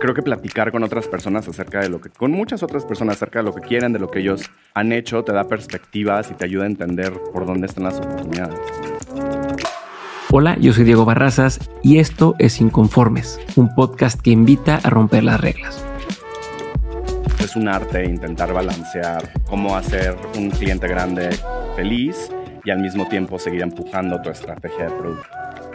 creo que platicar con otras personas acerca de lo que, con muchas otras personas acerca de lo que quieren, de lo que ellos han hecho, te da perspectivas y te ayuda a entender por dónde están las oportunidades. Hola, yo soy Diego Barrazas y esto es Inconformes, un podcast que invita a romper las reglas. Es un arte intentar balancear cómo hacer un cliente grande feliz y al mismo tiempo seguir empujando tu estrategia de producto.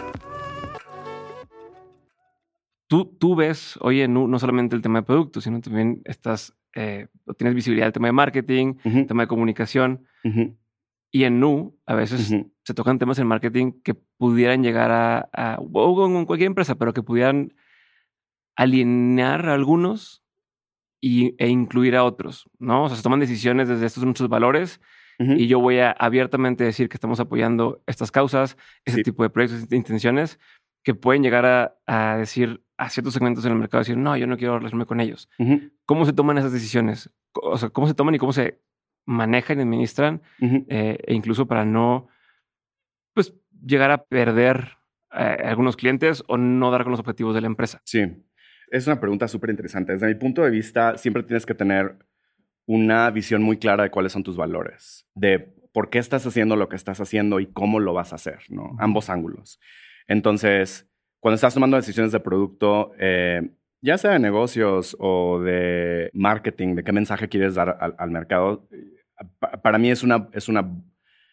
Tú, tú ves, oye, no, no solamente el tema de producto, sino también estás, eh, tienes visibilidad del tema de marketing, el tema de comunicación. Y en Nu, a veces se tocan temas en marketing que pudieran llegar a, o con cualquier empresa, pero que pudieran alinear a algunos y, e incluir a otros, ¿no? O sea, se toman decisiones desde estos muchos valores y yo voy a abiertamente decir que estamos apoyando estas causas, ese tipo de proyectos, intenciones que pueden llegar a, decir a ciertos segmentos en el mercado, decir, no, yo no quiero relacionarme con ellos. ¿Cómo se toman esas decisiones? O sea, ¿cómo se toman y cómo se manejan y administran? Eh, e incluso para no, pues, llegar a perder eh, algunos clientes o no dar con los objetivos de la empresa. Sí, es una pregunta súper interesante. Desde mi punto de vista, siempre tienes que tener una visión muy clara de cuáles son tus valores, de por qué estás haciendo lo que estás haciendo y cómo lo vas a hacer, ¿no? Ambos ángulos. Entonces, cuando estás tomando decisiones de producto, eh, ya sea de negocios o de marketing, de qué mensaje quieres dar al, mercado, para mí es, una, es, una,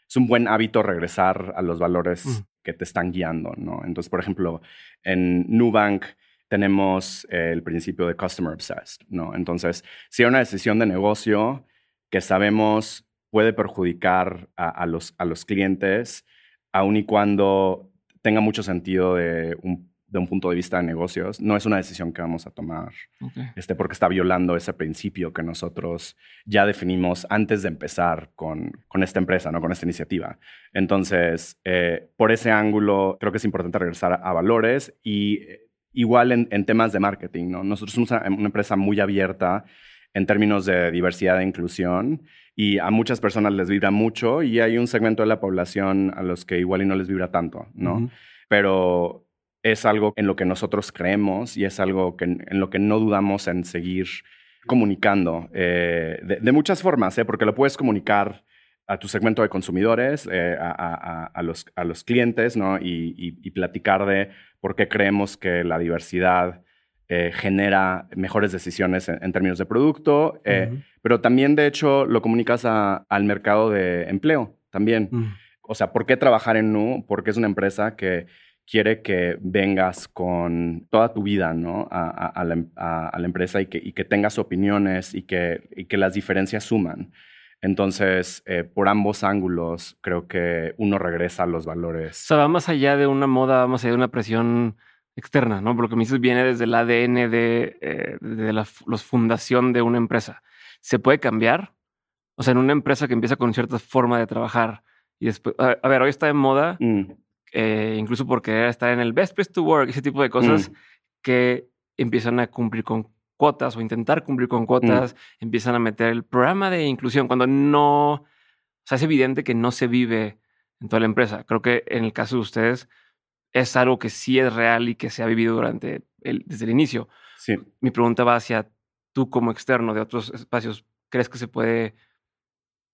es un buen hábito regresar a los valores mm. que te están guiando, ¿no? Entonces, por ejemplo, en Nubank tenemos el principio de customer obsessed, ¿no? Entonces, si hay una decisión de negocio que sabemos puede perjudicar a, los, a los clientes, aun y cuando tenga mucho sentido de un, de un, punto de vista de negocios, no es una decisión que vamos a tomar, este, porque está violando ese principio que nosotros ya definimos antes de empezar con, con esta empresa, ¿no? con esta iniciativa. Entonces, eh, por ese ángulo, creo que es importante regresar a valores y igual en, temas de marketing, ¿no? Nosotros somos una, empresa muy abierta en términos de diversidad e inclusión y a muchas personas les vibra mucho y hay un segmento de la población a los que igual y no les vibra tanto, ¿no? Pero es algo en lo que nosotros creemos y es algo que, en lo que no dudamos en seguir comunicando eh, de, muchas formas, ¿eh? porque lo puedes comunicar a tu segmento de consumidores, eh, a, los, a los clientes, ¿no? y platicar de por qué creemos que la diversidad eh, genera mejores decisiones en, términos de producto, eh, pero también de hecho lo comunicas al mercado de empleo también. Mm. O sea, ¿por qué trabajar en Nu? Porque es una empresa que quiere que vengas con toda tu vida ¿no? a, la, empresa y que, y que, tengas opiniones y que, y que las diferencias suman. Entonces, eh, por ambos ángulos, creo que uno regresa a los valores. O sea, va más allá de una moda, va más allá de una presión externa, ¿no? Porque lo que me dices viene desde el ADN de, eh, la fundación de una empresa. ¿Se puede cambiar? O sea, en una empresa que empieza con cierta forma de trabajar y después, a, ver, hoy está de moda, mm. eh, incluso porque está en el best place to work, ese tipo de cosas mm. que empiezan a cumplir con cuotas o intentar cumplir con cuotas, mm. empiezan a meter el programa de inclusión cuando no, o sea, es evidente que no se vive en toda la empresa. Creo que en el caso de ustedes es algo que sí es real y que se ha vivido durante el, desde el inicio. Sí. Mi pregunta va hacia tú como externo de otros espacios. ¿Crees que se puede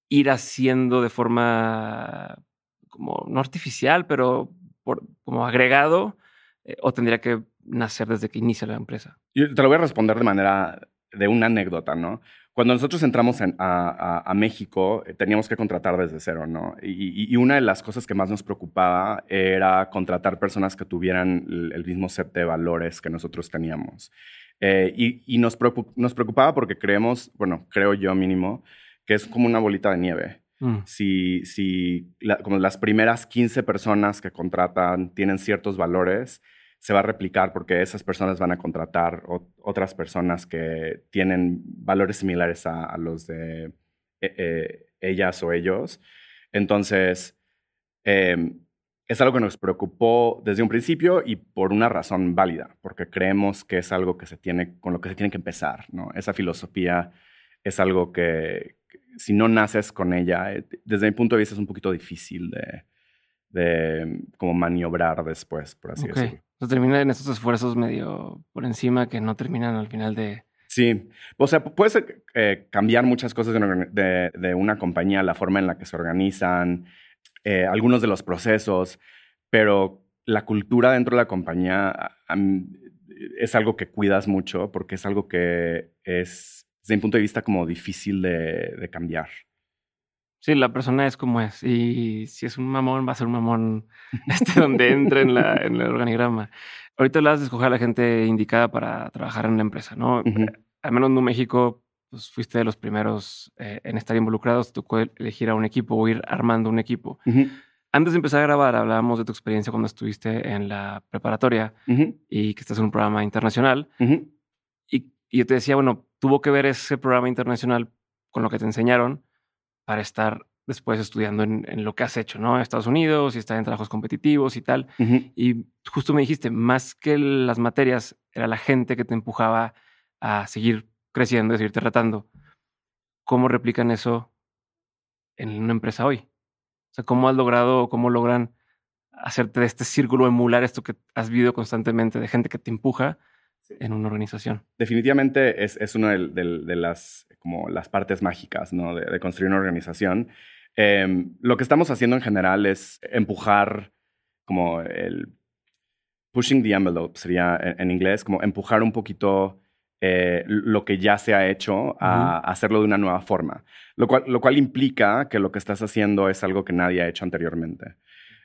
ir haciendo de forma como no artificial, pero por, como agregado? Eh, ¿O tendría que nacer desde que inicia la empresa? Yo te lo voy a responder de manera de una anécdota, ¿no? Cuando nosotros entramos a, México, eh, teníamos que contratar desde cero, ¿no? Y, una de las cosas que más nos preocupaba era contratar personas que tuvieran el, mismo set de valores que nosotros teníamos. Eh, y, nos, preocupaba porque creemos, bueno, creo yo mínimo, que es como una bolita de nieve. Mm. Si, si como las primeras 15 personas que contratan tienen ciertos valores, se va a replicar porque esas personas van a contratar otras personas que tienen valores similares a, los de eh, eh, ellas o ellos. Entonces, em, es algo que nos preocupó desde un principio y por una razón válida, porque creemos que es algo que se tiene, con lo que se tiene que empezar, ¿no? Esa filosofía es algo que, si no naces con ella, eh, desde mi punto de vista es un poquito difícil de, de como maniobrar después, por así decirlo. O sea, termina en estos esfuerzos medio por encima que no terminan al final de... Sí, o sea, puedes eh, cambiar muchas cosas de, una compañía, la forma en la que se organizan, eh, algunos de los procesos, pero la cultura dentro de la compañía es algo que cuidas mucho porque es algo que es, desde mi punto de vista, como difícil de cambiar. Sí, la persona es como es. Y si es un mamón, va a ser un mamón este, donde entre en, la, en el organigrama. Ahorita hablas de escoger a la gente indicada para trabajar en la empresa, ¿no? Al menos en México, pues fuiste de los primeros eh, en estar involucrados. Tocó elegir a un equipo o ir armando un equipo. Antes de empezar a grabar, hablábamos de tu experiencia cuando estuviste en la preparatoria y que estás en un programa internacional. y, y yo te decía, bueno, tuvo que ver ese programa internacional con lo que te enseñaron para estar después estudiando en, lo que has hecho, ¿no? En Estados Unidos y estar en trabajos competitivos y tal. Y justo me dijiste, más que las materias, era la gente que te empujaba a seguir creciendo, a seguirte retando. ¿Cómo replican eso en una empresa hoy? O sea, ¿cómo has logrado, cómo logran hacerte de este círculo, emular esto que has vivido constantemente de gente que te empuja en una organización? Definitivamente es, es una de, las como las partes mágicas ¿no? de, construir una organización. Em, lo que estamos haciendo en general es empujar como el pushing the envelope, sería en, inglés, como empujar un poquito eh, lo que ya se ha hecho a, hacerlo de una nueva forma, lo cual, lo cual implica que lo que estás haciendo es algo que nadie ha hecho anteriormente.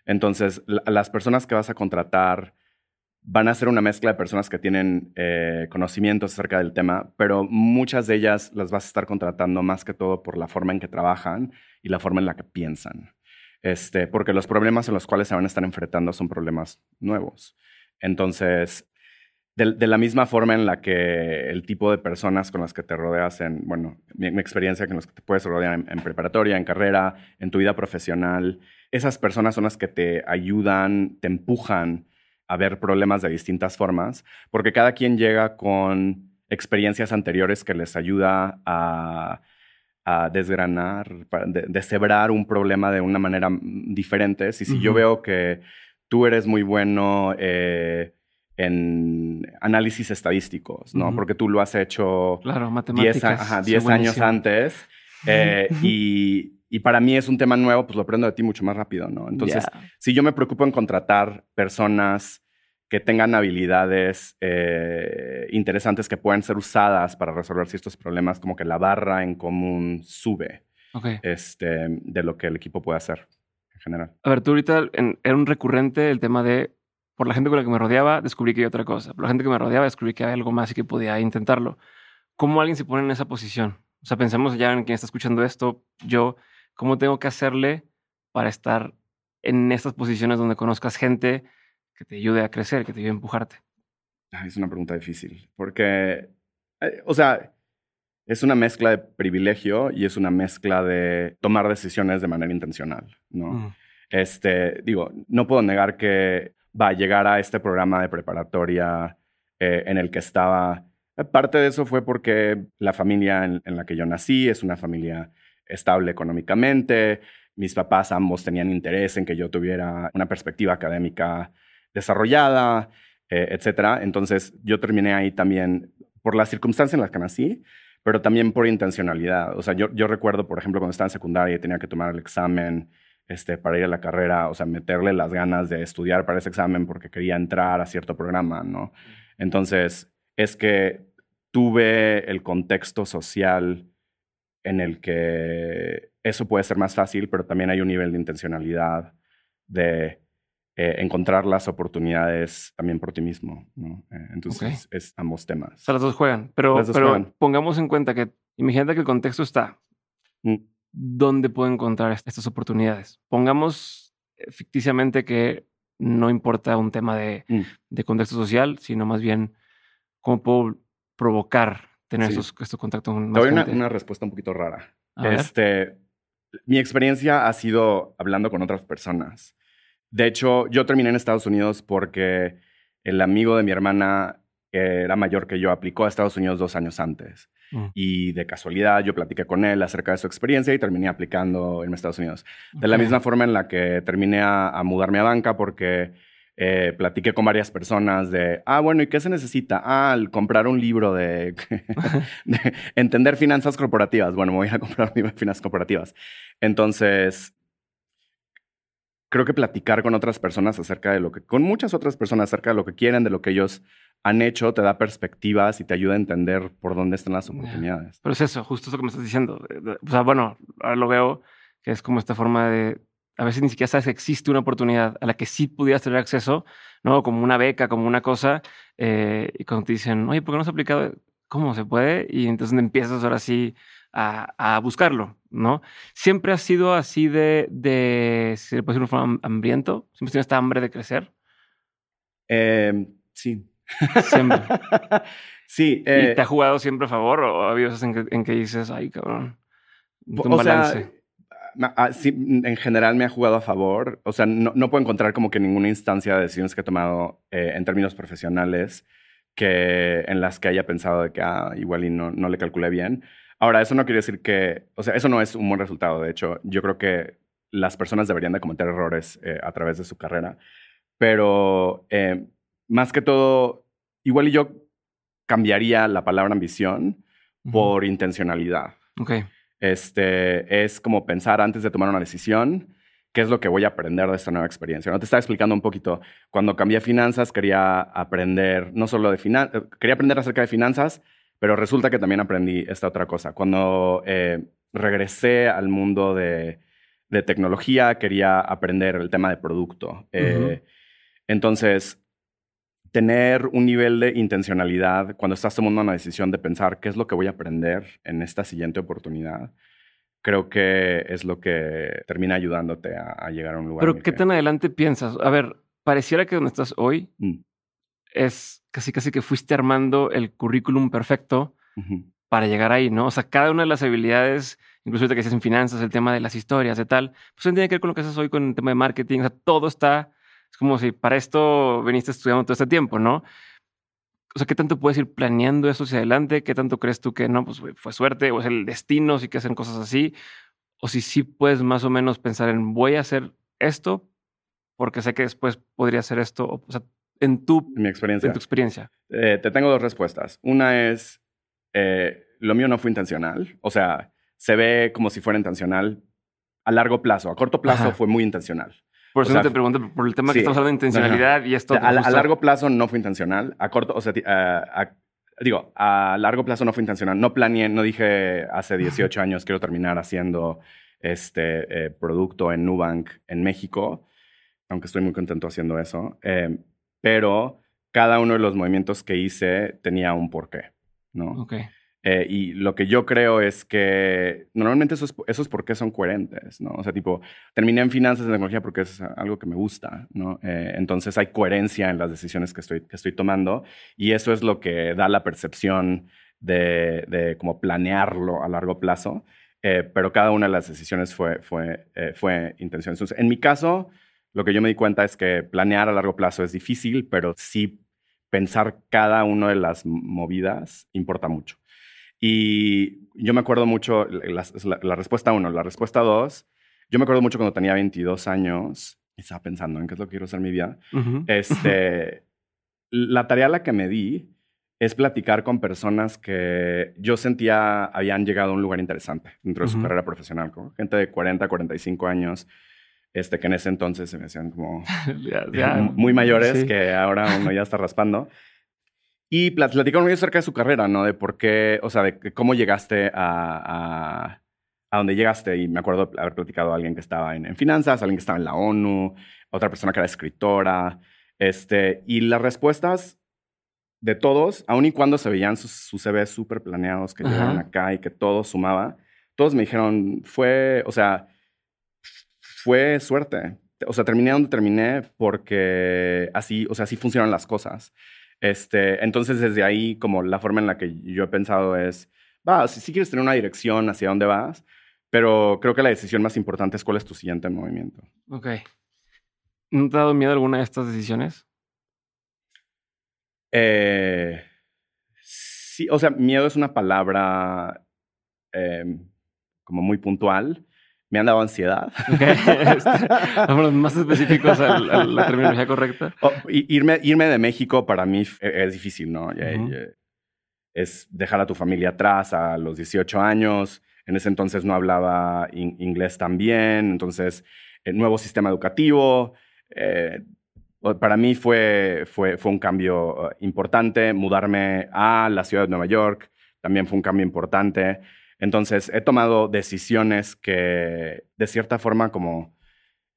Entonces, las personas que vas a contratar van a ser una mezcla de personas que tienen eh, conocimientos acerca del tema, pero muchas de ellas las vas a estar contratando más que todo por la forma en que trabajan y la forma en la que piensan. Este, porque los problemas en los cuales se van a estar enfrentando son problemas nuevos. Entonces, de, la misma forma en la que el tipo de personas con las que te rodeas en, bueno, mi, experiencia con las que te puedes rodear en, preparatoria, en carrera, en tu vida profesional, esas personas son las que te ayudan, te empujan a ver problemas de distintas formas, porque cada quien llega con experiencias anteriores que les ayuda a, desgranar, de, deshebrar un problema de una manera diferente. Si, si yo veo que tú eres muy bueno eh, en análisis estadísticos, ¿no? Porque tú lo has hecho 10 años antes. Eh, y, y para mí es un tema nuevo, pues lo aprendo de ti mucho más rápido, ¿no? Entonces, si yo me preocupo en contratar personas que tengan habilidades eh, interesantes que puedan ser usadas para resolver ciertos problemas, como que la barra en común sube este, de lo que el equipo puede hacer en general. A ver, tú ahorita era un recurrente el tema de, por la gente con la que me rodeaba, descubrí que hay otra cosa. Por la gente que me rodeaba, descubrí que hay algo más y que podía intentarlo. ¿Cómo alguien se pone en esa posición? O sea, pensemos ya en quien está escuchando esto, yo ¿Cómo tengo que hacerle para estar en estas posiciones donde conozcas gente que te ayude a crecer, que te ayude a empujarte? es una pregunta difícil, porque, eh, o sea, es una mezcla de privilegio y es una mezcla de tomar decisiones de manera intencional, ¿no? Mm. Este, digo, no puedo negar que va a llegar a este programa de preparatoria eh, en el que estaba. Parte de eso fue porque la familia en, la que yo nací es una familia estable económicamente. Mis papás ambos tenían interés en que yo tuviera una perspectiva académica desarrollada, eh, etc. Entonces yo terminé ahí también por las circunstancias en las que nací, pero también por intencionalidad. O sea, yo, yo recuerdo, por ejemplo, cuando estaba en secundaria y tenía que tomar el examen este, para ir a la carrera, o sea, meterle las ganas de estudiar para ese examen porque quería entrar a cierto programa, ¿no? Entonces, es que tuve el contexto social en el que eso puede ser más fácil, pero también hay un nivel de intencionalidad de eh, encontrar las oportunidades también por ti mismo. ¿no? Eh, entonces, es ambos temas. O sea, las dos juegan, pero, pero pongamos en cuenta que, imagínate que el contexto está. Mm. ¿Dónde puedo encontrar estas oportunidades? Pongamos eh, ficticiamente que no importa un tema de, mm. de contexto social, sino más bien cómo puedo provocar tener esos, estos contactos más Te doy una, una, respuesta un poquito rara. este, mi experiencia ha sido hablando con otras personas. De hecho, yo terminé en Estados Unidos porque el amigo de mi hermana que era mayor que yo, aplicó a Estados Unidos dos años antes. Mm. Y de casualidad yo platiqué con él acerca de su experiencia y terminé aplicando en Estados Unidos. De la misma forma en la que terminé a, mudarme a banca porque eh, platiqué con varias personas de, ah, bueno, ¿y qué se necesita? Ah, comprar un libro de, de, entender finanzas corporativas. Bueno, me voy a comprar un libro de finanzas corporativas. Entonces, creo que platicar con otras personas acerca de lo que, con muchas otras personas acerca de lo que quieren, de lo que ellos han hecho, te da perspectivas y te ayuda a entender por dónde están las oportunidades. Pero es eso, justo eso que me estás diciendo. O sea, bueno, ahora lo veo que es como esta forma de, a veces ni siquiera sabes que existe una oportunidad a la que sí pudieras tener acceso, ¿no? Como una beca, como una cosa, eh, y cuando te dicen, oye, ¿por qué no has aplicado? ¿Cómo se puede? Y entonces empiezas ahora sí a, buscarlo, ¿no? Siempre has sido así de, de si le puedes decir una forma, hambriento. Siempre has tenido esta hambre de crecer. Em, sí. Siempre. sí. ¿Y eh te ha jugado siempre a favor o ha habido veces en que, dices, ay, cabrón? Un o balance. Sea, en general me ha jugado a favor. O sea, no, no puedo encontrar como que ninguna instancia de decisiones que he tomado eh, en términos profesionales que en las que haya pensado de que ah, igual y no, no le calculé bien. Ahora, eso no quiere decir que, o sea, eso no es un buen resultado. De hecho, yo creo que las personas deberían de cometer errores eh, a través de su carrera. Pero eh, más que todo, igual yo cambiaría la palabra ambición por intencionalidad. Ok. Este, es como pensar antes de tomar una decisión, qué es lo que voy a aprender de esta nueva experiencia. ¿no? Te estaba explicando un poquito, cuando cambié finanzas quería aprender no solo de finanzas, quería aprender acerca de finanzas, pero resulta que también aprendí esta otra cosa. Cuando eh, regresé al mundo de, tecnología, quería aprender el tema de producto. Eh, entonces, tener un nivel de intencionalidad cuando estás tomando una decisión de pensar qué es lo que voy a aprender en esta siguiente oportunidad, creo que es lo que termina ayudándote a, llegar a un lugar. Pero, ¿qué tan adelante piensas? A ver, pareciera que donde estás hoy mm. es casi casi que fuiste armando el currículum perfecto para llegar ahí, ¿no? O sea, cada una de las habilidades, incluso ahorita que haces en finanzas, el tema de las historias, de tal, pues tiene que ver con lo que haces hoy con el tema de marketing, o sea, todo está, es como si para esto viniste estudiando todo este tiempo, ¿no? O sea, ¿qué tanto puedes ir planeando eso hacia adelante? ¿Qué tanto crees tú que no? Pues fue suerte o es el destino si que hacen cosas así. O si sí puedes más o menos pensar en voy a hacer esto porque sé que después podría hacer esto. O sea, en tu, mi experiencia. En tu experiencia. Eh, te tengo dos respuestas. Una es, eh, lo mío no fue intencional. O sea, se ve como si fuera intencional a largo plazo. A corto plazo fue muy intencional. Por eso te pregunto, por el tema que estamos hablando de intencionalidad y esto. a, largo plazo no fue intencional. A corto, o sea, digo, a largo plazo no fue intencional. No planeé, no dije hace 18 años quiero terminar haciendo este eh, producto en Nubank en México, aunque estoy muy contento haciendo eso pero cada uno de los movimientos que hice tenía un porqué, ¿no? Ok. Eh, y lo que yo creo es que normalmente esos, esos porqués son coherentes, ¿no? O sea, tipo, terminé en finanzas y tecnología porque es algo que me gusta, ¿no? Eh, entonces hay coherencia en las decisiones que estoy, que estoy tomando y eso es lo que da la percepción de, de como planearlo a largo plazo, eh, pero cada una de las decisiones fue, fue, fue intención. Entonces, en mi caso, lo que yo me di cuenta es que planear a largo plazo es difícil, pero sí pensar cada una de las movidas importa mucho. Y yo me acuerdo mucho, la, respuesta uno, la respuesta dos, yo me acuerdo mucho cuando tenía 22 años y estaba pensando en qué es lo que quiero hacer en mi vida. este, la tarea a la que me di es platicar con personas que yo sentía habían llegado a un lugar interesante dentro de su carrera profesional, gente de 40, 45 años, este, que en ese entonces se me hacían como muy mayores, que ahora uno ya está raspando. Y platicaron muy acerca de su carrera, ¿no? De por qué, o sea, de cómo llegaste a, a, a donde llegaste. Y me acuerdo haber platicado a alguien que estaba en, finanzas, alguien que estaba en la ONU, otra persona que era escritora. Este, y las respuestas de todos, aun y cuando se veían sus, sus CVs súper planeados, que llegaron acá y que todo sumaba, todos me dijeron, fue, o sea, fue suerte. O sea, terminé donde terminé porque así, o sea, así funcionan las cosas. Este, entonces, desde ahí, como la forma en la que yo he pensado es, va, si, si quieres tener una dirección hacia dónde vas, pero creo que la decisión más importante es cuál es tu siguiente movimiento. Ok. ¿No te ha dado miedo alguna de estas decisiones? Eh, sí, o sea, miedo es una palabra em, como muy puntual. Me han dado ansiedad. Este, más específicos a, la terminología correcta. irme, irme de México para mí es difícil, ¿no? Es dejar a tu familia atrás a los 18 años. En ese entonces no hablaba inglés tan bien. Entonces, el nuevo sistema educativo. Eh, para mí fue, fue, fue un cambio uh, importante. Mudarme a la ciudad de Nueva York también fue un cambio importante. Entonces, he tomado decisiones que, de cierta forma, como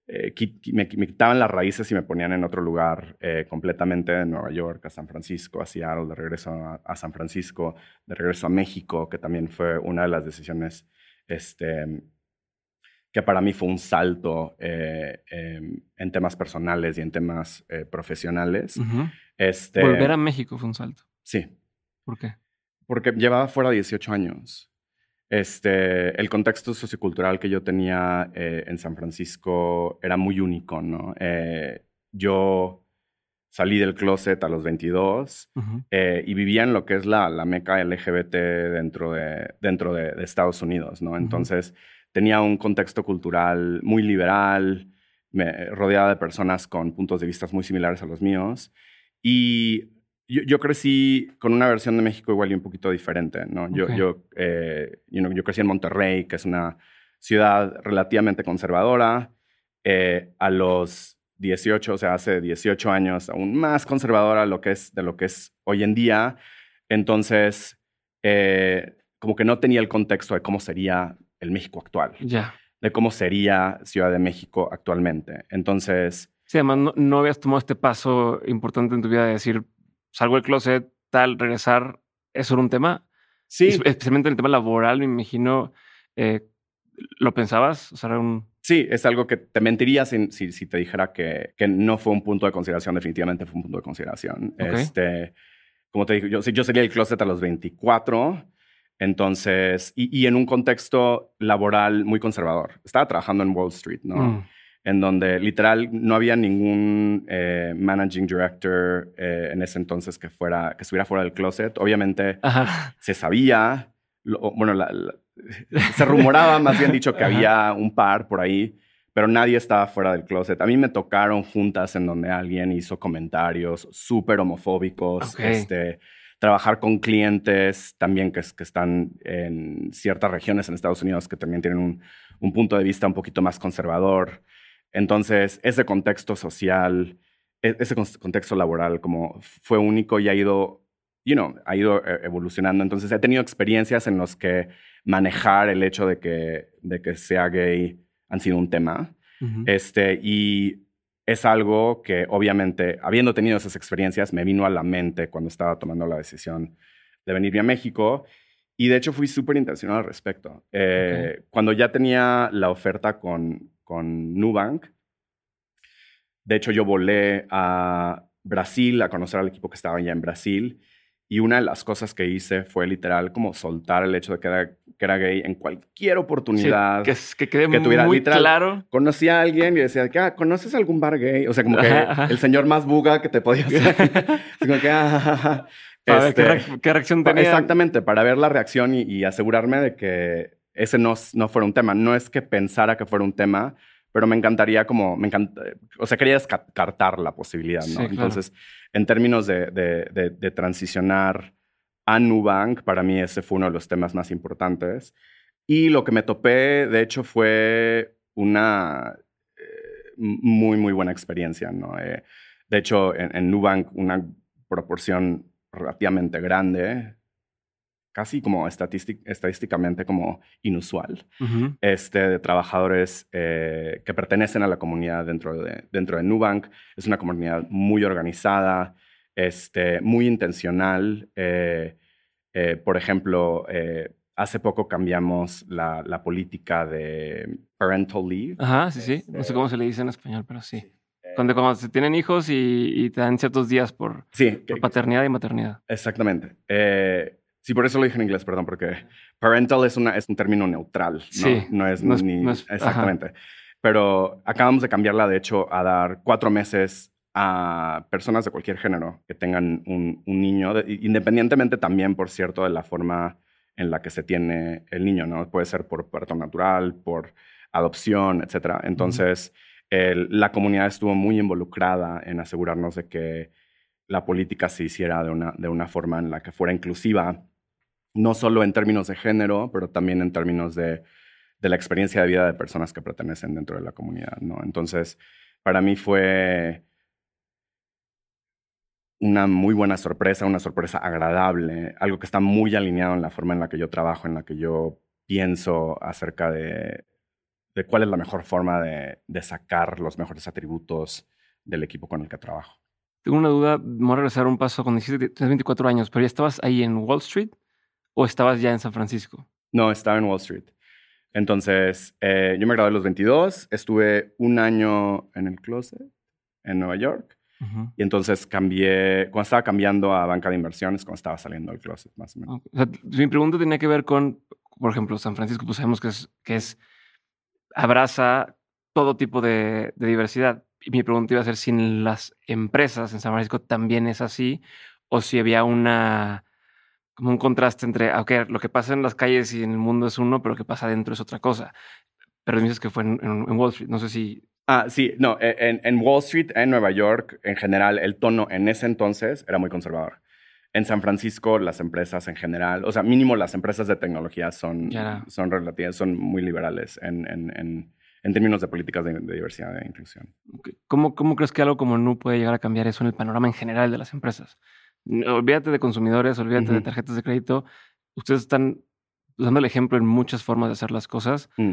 eh, me, quitaban las raíces y me ponían en otro lugar eh, completamente, de Nueva York a San Francisco, a Seattle, de regreso a, San Francisco, de regreso a México, que también fue una de las decisiones este, que para mí fue un salto eh, em, en temas personales y en temas profesionales. este, Volver a México fue un salto. Sí. ¿Por qué? Porque llevaba fuera 18 años. Este, el contexto sociocultural que yo tenía eh, en San Francisco era muy único, ¿no? yo salí del closet a los 22 y vivía en lo que es la, la meca LGBT dentro de, dentro de, Estados Unidos, ¿no? Entonces tenía un contexto cultural muy liberal, me rodeaba de personas con puntos de vista muy similares a los míos. Y yo, crecí con una versión de México igual y un poquito diferente, ¿no? Yo, yo, eh, yo crecí en Monterrey, que es una ciudad relativamente conservadora. Eh, a los 18, o sea, hace 18 años, aún más conservadora lo que es, de lo que es hoy en día. Entonces, eh, como que no tenía el contexto de cómo sería el México actual. Ya. De cómo sería Ciudad de México actualmente. Entonces. Sí, además no, habías tomado este paso importante en tu vida de decir, salgo del closet, tal, regresar. ¿Eso era un tema? Sí. Especialmente el tema laboral, me imagino. Eh, ¿Lo pensabas? O sea, era un... Sí, es algo que te mentiría si, si, te dijera que, que, no fue un punto de consideración. Definitivamente fue un punto de consideración. Este, como te dije, yo, yo salí del closet a los 24 entonces, y, en un contexto laboral muy conservador. Estaba trabajando en Wall Street, ¿no? Mm. En donde literal no había ningún eh, managing director eh, en ese entonces que, fuera, que estuviera fuera del closet. Obviamente se sabía, bueno, se rumoraba, más bien dicho, que había un par por ahí, pero nadie estaba fuera del closet. A mí me tocaron juntas en donde alguien hizo comentarios súper homofóbicos, este trabajar con clientes también que, que, están en ciertas regiones en Estados Unidos que también tienen un, un, punto de vista un poquito más conservador. Entonces, ese contexto social, e, ese contexto laboral como fue único y ha ido, you know, ha ido eh, evolucionando. Entonces, he tenido experiencias en las que manejar el hecho de que, de que sea gay han sido un tema. este, y es algo que obviamente, habiendo tenido esas experiencias, me vino a la mente cuando estaba tomando la decisión de venirme a México. Y de hecho fui súper intencional al respecto. Eh, cuando ya tenía la oferta con, con Nubank, de hecho yo volé a Brasil a conocer al equipo que estaba ya en Brasil y una de las cosas que hice fue literal como soltar el hecho de que era, que era gay en cualquier oportunidad. que, que quede que tuviera, muy claro. Conocí a alguien y decía, ah, ¿conoces algún bar gay? O sea, como que el señor más buga que te podía hacer. como que, ah, este, ¿qué, reacción tenía? Exactamente, para ver la reacción y, asegurarme de que ese no, no fuera un tema. No es que pensara que fuera un tema, pero me encantaría como, me encanta, o sea, quería descartar la posibilidad, ¿no? Entonces, en términos de, de, transicionar a Nubank, para mí ese fue uno de los temas más importantes. Y lo que me topé, de hecho, fue una eh, muy, muy buena experiencia, ¿no? Eh, de hecho, en, en Nubank, una proporción relativamente grande casi como estadísticamente como inusual, este, de trabajadores eh, que pertenecen a la comunidad dentro de, dentro de Nubank. Es una comunidad muy organizada, este, muy intencional. Eh, eh, por ejemplo, hace poco cambiamos la, la, política de parental leave. Ajá, sí, sí. No sé cómo se le dice en español, pero sí. Cuando, cuando se tienen hijos y, te dan ciertos días por, sí, paternidad y maternidad. Exactamente. Sí, por eso lo dije en inglés, perdón, porque parental es, una, es un término neutral, ¿no? Sí, no es ni... exactamente. Pero acabamos de cambiarla, de hecho, a dar cuatro meses a personas de cualquier género que tengan un, niño, independientemente también, por cierto, de la forma en la que se tiene el niño, ¿no? Puede ser por parto natural, por adopción, etc. Entonces, la comunidad estuvo muy involucrada en asegurarnos de que la política se hiciera de una, de una forma en la que fuera inclusiva, no solo en términos de género, pero también en términos de, de la experiencia de vida de personas que pertenecen dentro de la comunidad, ¿no? Entonces, para mí fue una muy buena sorpresa, una sorpresa agradable, algo que está muy alineado en la forma en la que yo trabajo, en la que yo pienso acerca de, cuál es la mejor forma de, sacar los mejores atributos del equipo con el que trabajo. Tengo una duda, voy a regresar un paso cuando dijiste tienes 24 años, pero ¿ya estabas ahí en Wall Street o estabas ya en San Francisco? No, estaba en Wall Street. Entonces, eh, yo me gradué a los 22, estuve un año en el closet en Nueva York y entonces cambié, cuando estaba cambiando a banca de inversiones, cuando estaba saliendo del closet, más o menos. mi pregunta tenía que ver con, por ejemplo, San Francisco, pues sabemos que es, que es abraza todo tipo de, diversidad. Y mi pregunta iba a ser si en las empresas en San Francisco también es así o si había una como un contraste entre, ok, lo que pasa en las calles y en el mundo es uno, pero lo que pasa adentro es otra cosa. Pero dices que fue en Wall Street, no sé si Ah, sí, no, e, en, Wall Street, en Nueva York, en general, el tono en ese entonces era muy conservador. En San Francisco, las empresas en general, o sea, mínimo las empresas de tecnología son, son relativas, son muy liberales en, en, en, términos de políticas de, diversidad e inclusión. ¿Cómo, ¿Cómo crees que algo como NU puede llegar a cambiar eso en el panorama en general de las empresas? Olvídate de consumidores, olvídate de tarjetas de crédito. Ustedes están usando el ejemplo en muchas formas de hacer las cosas. Mm.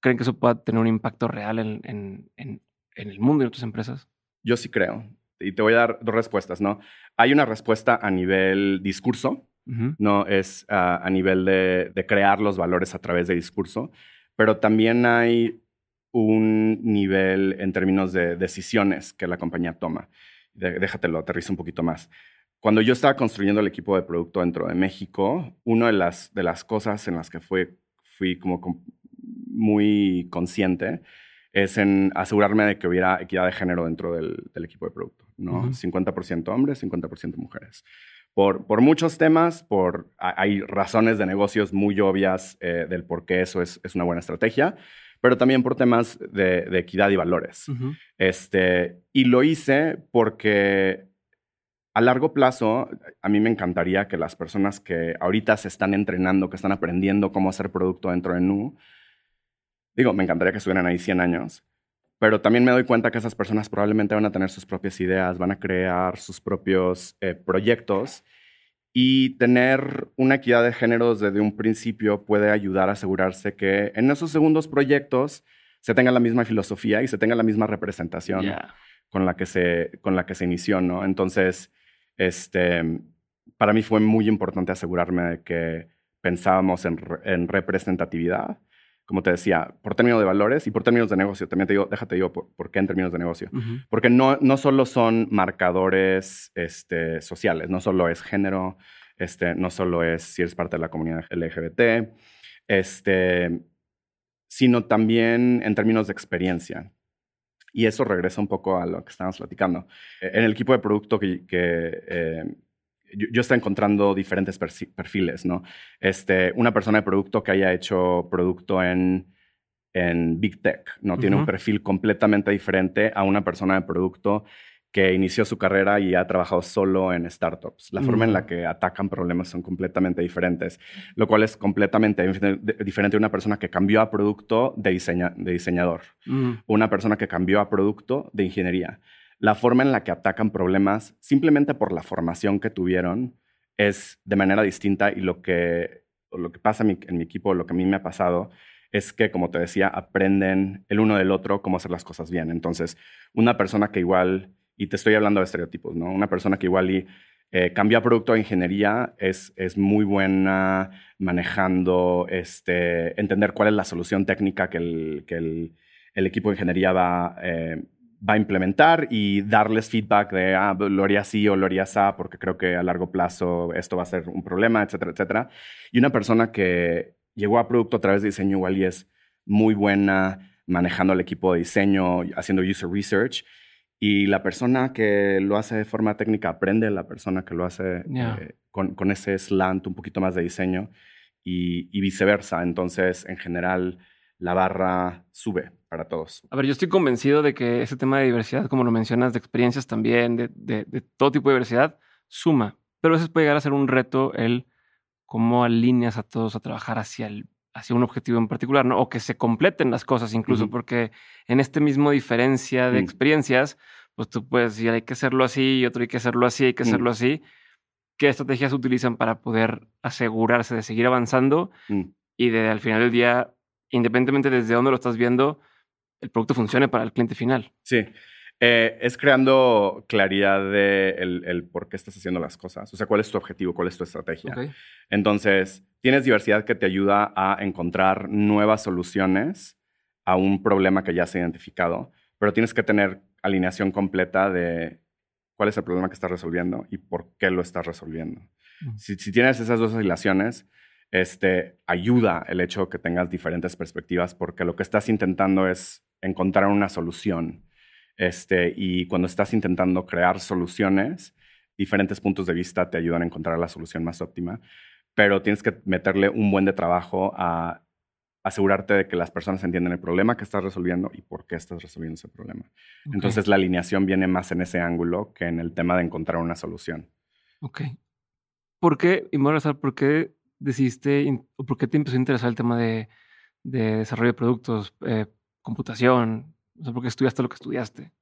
¿Creen que eso pueda tener un impacto real en, en, en, el mundo y en otras empresas? Yo sí creo. Y te voy a dar dos respuestas, ¿no? Hay una respuesta a nivel discurso, ¿no? Es a nivel de, de, crear los valores a través de discurso, pero también hay un nivel en términos de decisiones que la compañía toma. Déjatelo, aterrizo un poquito más. Cuando yo estaba construyendo el equipo de producto dentro de México, una de las, de las cosas en las que fue, fui como muy consciente es en asegurarme de que hubiera equidad de género dentro del, equipo de producto, ¿no? 50% hombres, 50% mujeres. Por, por, muchos temas, por, hay razones de negocios muy obvias eh, del por qué eso es, es, una buena estrategia, pero también por temas de, de equidad y valores. este, y lo hice porque a largo plazo, a mí me encantaría que las personas que ahorita se están entrenando, que están aprendiendo cómo hacer producto dentro de Nu, Digo, me encantaría que estuvieran ahí 100 años, pero también me doy cuenta que esas personas probablemente van a tener sus propias ideas, van a crear sus propios eh, proyectos y tener una equidad de género desde un principio puede ayudar a asegurarse que en esos segundos proyectos se tenga la misma filosofía y se tenga la misma representación con, la que se, con la que se inició, ¿no? Entonces, este, para mí fue muy importante asegurarme de que pensábamos en, en representatividad como te decía, por términos de valores y por términos de negocio. También te digo, déjate digo por, qué en términos de negocio. Porque no, no solo son marcadores este, sociales, no solo es género, este, no solo es si eres parte de la comunidad LGBT, este, sino también en términos de experiencia. Y eso regresa un poco a lo que estábamos platicando. En el equipo de producto que, eh, yo, estoy encontrando diferentes perfiles, ¿no? Este, una persona de producto que haya hecho producto en, en Big Tech, ¿no? Tiene un perfil completamente diferente a una persona de producto que inició su carrera y ha trabajado solo en startups. La forma en la que atacan problemas son completamente diferentes, lo cual es completamente diferente de una persona que cambió a producto de, de diseñador, una persona que cambió a producto de ingeniería la forma en la que atacan problemas, simplemente por la formación que tuvieron, es de manera distinta y lo que, lo que pasa en mi, equipo, lo que a mí me ha pasado, es que, como te decía, aprenden el uno del otro cómo hacer las cosas bien. Entonces, una persona que igual, y te estoy hablando de estereotipos, ¿no? Una persona que igual y eh, cambia producto a ingeniería es, es muy buena manejando, este, entender cuál es la solución técnica que el, que el, equipo de ingeniería va, eh, va a implementar y darles feedback de, ah, lo haría así o lo haría así, porque creo que a largo plazo esto va a ser un problema, etcétera, etcétera. Y una persona que llegó a producto a través de diseño igual y es muy buena manejando el equipo de diseño, haciendo user research y la persona que lo hace de forma técnica aprende, la persona que lo hace eh, con, ese slant un poquito más de diseño y, y, viceversa. Entonces, en general, la barra sube para todos. A ver, yo estoy convencido de que ese tema de diversidad, como lo mencionas, de experiencias también, de, de, de todo tipo de diversidad, suma. Pero a veces puede llegar a ser un reto el cómo alineas a todos a trabajar hacia el hacia un objetivo en particular, ¿no? O que se completen las cosas incluso, porque en este mismo diferencia de mm. experiencias, pues tú puedes decir, hay que hacerlo así, y otro hay que hacerlo así, hay que mm. hacerlo así. ¿Qué estrategias utilizan para poder asegurarse de seguir avanzando mm. y de al final del día, independientemente desde dónde lo estás viendo, el producto funcione para el cliente final? Sí. Eh, es creando claridad de el, por qué estás haciendo las cosas. O sea, cuál es tu objetivo, cuál es tu estrategia. Entonces, tienes diversidad que te ayuda a encontrar nuevas soluciones a un problema que ya se ha identificado, pero tienes que tener alineación completa de cuál es el problema que estás resolviendo y por qué lo estás resolviendo. si, tienes esas dos alineaciones, este, ayuda el hecho que tengas diferentes perspectivas porque lo que estás intentando es encontrar una solución este, y cuando estás intentando crear soluciones, diferentes puntos de vista te ayudan a encontrar la solución más óptima, pero tienes que meterle un buen de trabajo a asegurarte de que las personas entienden el problema que estás resolviendo y por qué estás resolviendo ese problema. Entonces la alineación viene más en ese ángulo que en el tema de encontrar una solución. Ok. ¿Por qué, y por qué decidiste o por qué te empezó a interesar el tema de, desarrollo de productos, eh, computación, o sea, ¿por qué estudiaste lo que estudiaste?